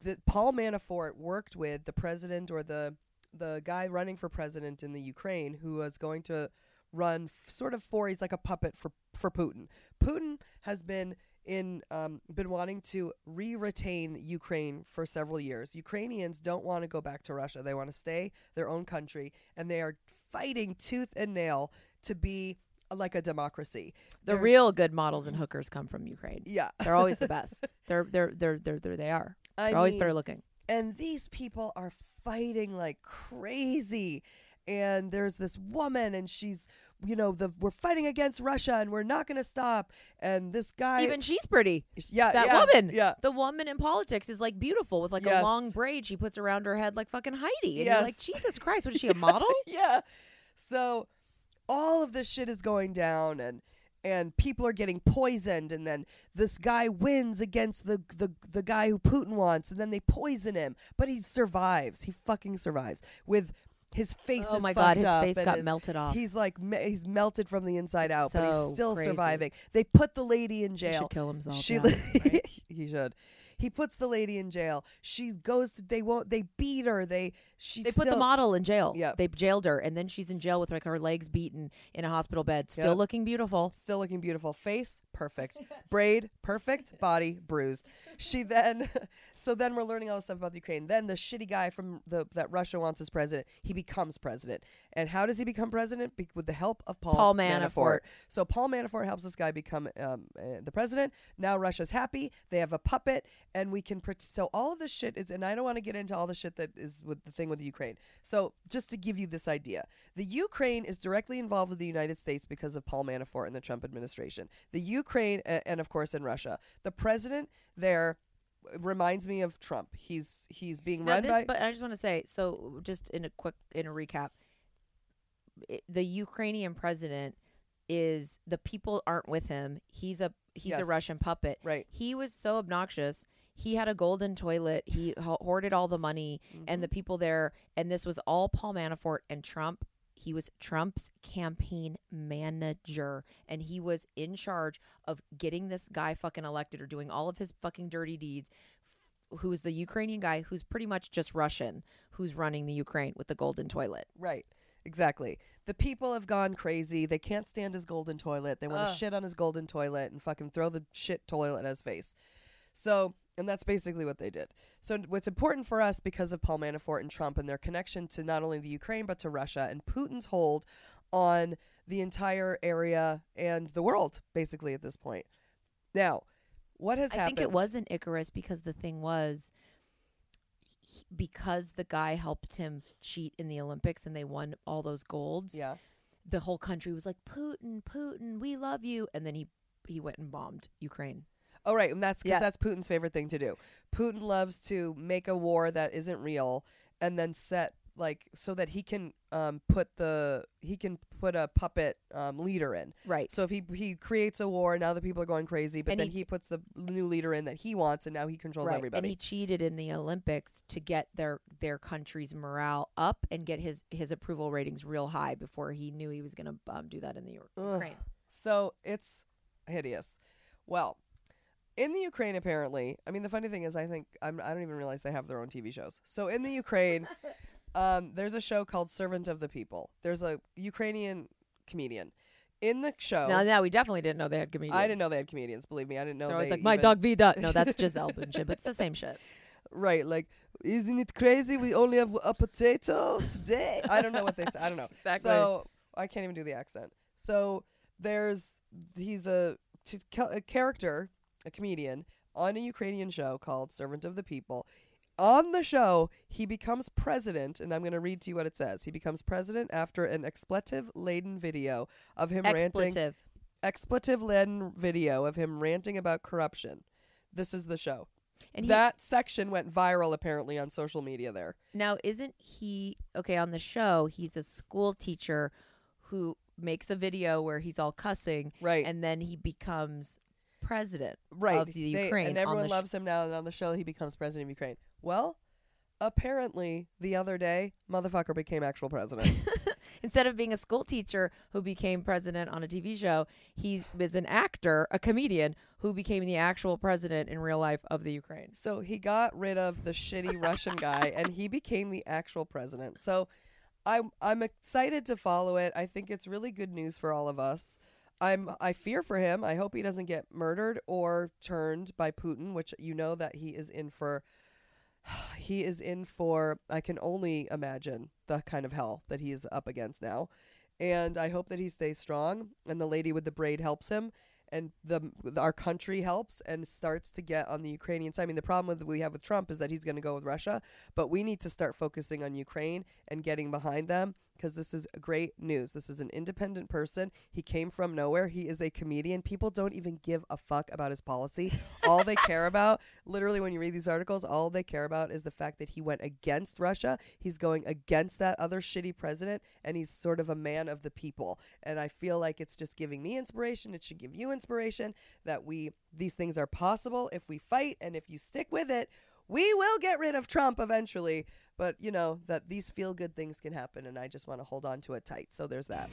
the, Paul Manafort worked with the president or the the guy running for president in the Ukraine who was going to run f- sort of for he's like a puppet for for Putin. Putin has been in um, been wanting to re-retain Ukraine for several years. Ukrainians don't want to go back to Russia. They want to stay their own country, and they are fighting tooth and nail to be like a democracy. The real good models and hookers come from Ukraine. yeah, They're always the best. They're they're they're they're, they're they are. They're always mean, better looking. and these people are fighting like crazy and there's this woman and she's you know the we're fighting against Russia and we're not going to stop and this guy Even she's pretty. yeah That yeah, woman. yeah The woman in politics is like beautiful with like Yes. a long braid she puts around her head like fucking Heidi. And Yes. you're like, Jesus Christ, what is she, a model? yeah. So all of this shit is going down and and people are getting poisoned and then this guy wins against the the the guy who Putin wants and then they poison him but he survives he fucking survives with his face Oh is my God, his face got his- melted off. he's like me- he's melted from the inside out but he's still crazy. surviving they put the lady in He jail should kill himself. she li- right? he should he puts the lady in jail she goes to, they won't they beat her they she They put the model in jail. yeah They jailed her, and then she's in jail with like her legs beaten in a hospital bed, still Yep. looking beautiful. Still looking beautiful. Face, perfect. Braid, perfect. Body, bruised. She then, so then we're learning all this stuff about the Ukraine. Then the shitty guy from the that Russia wants as president, he becomes president. And how does he become president? Be- with the help of Paul, Paul Manafort. So Paul Manafort helps this guy become um, uh, the president. Now Russia's happy. They have a puppet, and we can. So all of this shit is, and I don't want to get into all the shit that is with the thing with the Ukraine. So just to give you this idea, the Ukraine is directly involved with the United States because of Paul Manafort and the Trump administration. The Ukraine, a- and of course in Russia, the president there reminds me of Trump. He's he's being Now run this, by. but I just want to say, so just in a quick in a recap, i the Ukrainian president is the people aren't with him. He's a he's Yes. a Russian puppet. Right. He was so obnoxious. He had a golden toilet. He ho- hoarded all the money Mm-hmm. and the people there. And this was all Paul Manafort and Trump. He was Trump's campaign manager, and he was in charge of getting this guy fucking elected or doing all of his fucking dirty deeds. Who is the Ukrainian guy who's pretty much just Russian, who's running the Ukraine with the golden toilet? Right. Exactly. The people have gone crazy. They can't stand his golden toilet. They want to shit on his golden toilet and fucking throw the shit toilet at his face. So, and that's basically what they did. So, what's important for us because of Paul Manafort and Trump and their connection to not only the Ukraine but to Russia and Putin's hold on the entire area and the world, basically at this point. Now, what has I happened? I think it wasn't Icarus because the thing was he- because the guy helped him cheat in the Olympics and they won all those golds. Yeah. The whole country was like Putin, Putin, we love you, and then he he went and bombed Ukraine. Oh right, and that's because Yeah. that's Putin's favorite thing to do. Putin loves to make a war that isn't real, and then set like so that he can um, put the he can put a puppet um, leader in. Right. So if he he creates a war, now the people are going crazy, but And then he- he, puts the new leader in that he wants, and now he controls right. everybody. And he cheated in the Olympics to get their their country's morale up and get his his approval ratings real high before he knew he was going to um, do that in the Ur- Ukraine. So it's hideous. Well, in the Ukraine, apparently, I mean, the funny thing is, I think I'm, I don't even realize they have their own TV shows. So in the Ukraine, um, there's a show called Servant of the People. There's a Ukrainian comedian in the show. Now, now we definitely didn't know they had comedians. I didn't know they had comedians. Believe me, I didn't know. They're always like my even- dog Vida. No, that's Gisele Bundchen, but it's the same shit. Right, like, isn't it crazy? We only have a potato today. I don't know what they say. I don't know. Exactly. So I can't even do the accent. So there's he's a, t- a character, a comedian on a Ukrainian show called Servant of the People. On the show, he becomes president, and I'm going to read to you what it says. He becomes president after an expletive-laden video of him ranting Expletive. expletive laden video of him ranting about corruption. This is the show. And he- that section went viral apparently on social media there. Now, isn't he okay on the show? He's a school teacher who makes a video where he's all cussing, Right. And then he becomes president Right. of the They- Ukraine. and on everyone the sh- loves him now and on the show he becomes president of Ukraine. Well, apparently the other day motherfucker became actual president. Instead of being a school teacher who became president on a TV show, he is an actor, a comedian who became the actual president in real life of the Ukraine. so he got rid of the shitty Russian guy and he became the actual president. So I'm I'm excited to follow it. I think it's really good news for all of us. I'm I fear for him. I hope he doesn't get murdered or turned by Putin, which you know that he is in for he is in for I can only imagine the kind of hell that he is up against now. And I hope that he stays strong and the lady with the braid helps him and the our country helps and starts to get on the Ukrainian side. I mean the problem with we have with Trump is that he's going to go with Russia, but we need to start focusing on Ukraine and getting behind them because this is great news. This is an independent person. He came from nowhere. He is a comedian. People don't even give a fuck about his policy. all they care about, literally, when you read these articles, all they care about is the fact that he went against Russia. He's going against that other shitty president, and he's sort of a man of the people. And I feel like it's just giving me inspiration. It should give you inspiration that we these things are possible if we fight and if you stick with it. We will get rid of Trump eventually, but you know that these feel good things can happen, and I just want to hold on to it tight. So there's that.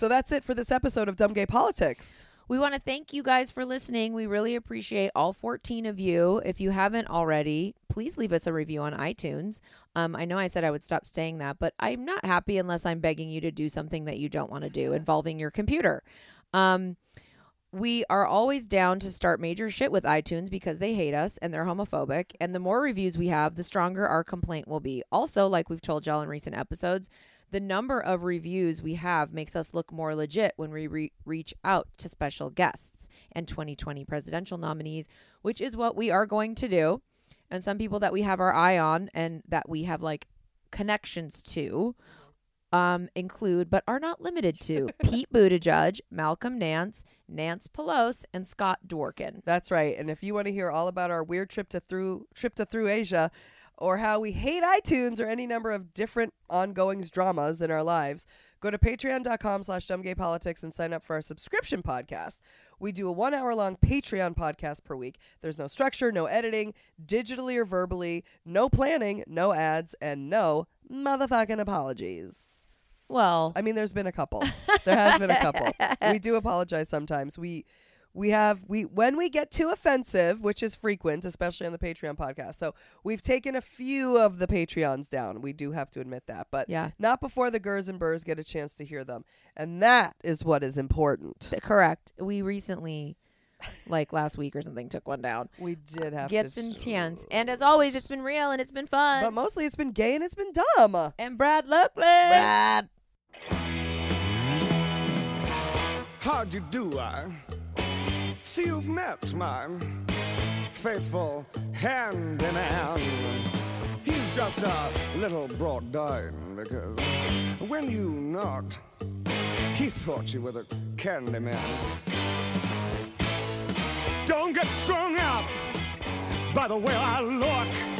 So that's it for this episode of Dumb Gay Politics. We want to thank you guys for listening. We really appreciate all 14 of you. If you haven't already, please leave us a review on iTunes. Um, I know I said I would stop saying that, but I'm not happy unless I'm begging you to do something that you don't want to do involving your computer. Um, we are always down to start major shit with iTunes because they hate us and they're homophobic. And the more reviews we have, the stronger our complaint will be. Also, like we've told y'all in recent episodes, the number of reviews we have makes us look more legit when we re- reach out to special guests and 2020 presidential nominees, which is what we are going to do. And some people that we have our eye on and that we have like connections to um, include, but are not limited to, Pete Buttigieg, Malcolm Nance, Nance Pelosi, and Scott Dworkin. That's right. And if you want to hear all about our weird trip to through trip to through Asia, or how we hate iTunes or any number of different ongoing dramas in our lives, go to patreon.com slash dumbgaypolitics and sign up for our subscription podcast. We do a one hour long Patreon podcast per week. There's no structure, no editing, digitally or verbally, no planning, no ads, and no motherfucking apologies. Well, I mean, there's been a couple. There has been a couple. We do apologize sometimes. We we have we when we get too offensive, which is frequent, especially on the Patreon podcast. So we've taken a few of the Patreons down. We do have to admit that, but Yeah. not before the Gers and Burrs get a chance to hear them, and that is what is important. correct. We recently, like last week or something, took one down. We did have Gets to, intense. And as always, it's been real and it's been fun. but mostly it's been gay and it's been dumb. and Brad Luckman. Brad. How'd you do, I? See, you've met my faithful handyman. He's just a little brought down because when you knocked, he thought you were the candy man. Don't get strung up by the way I look.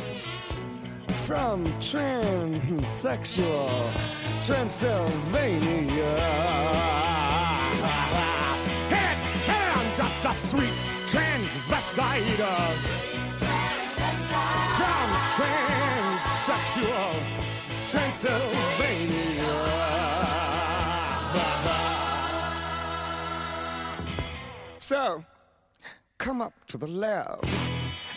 from transsexual Transylvania. Hit it, hit it, I'm just a sweet transvestite from transsexual Transylvania. So, come up to the lab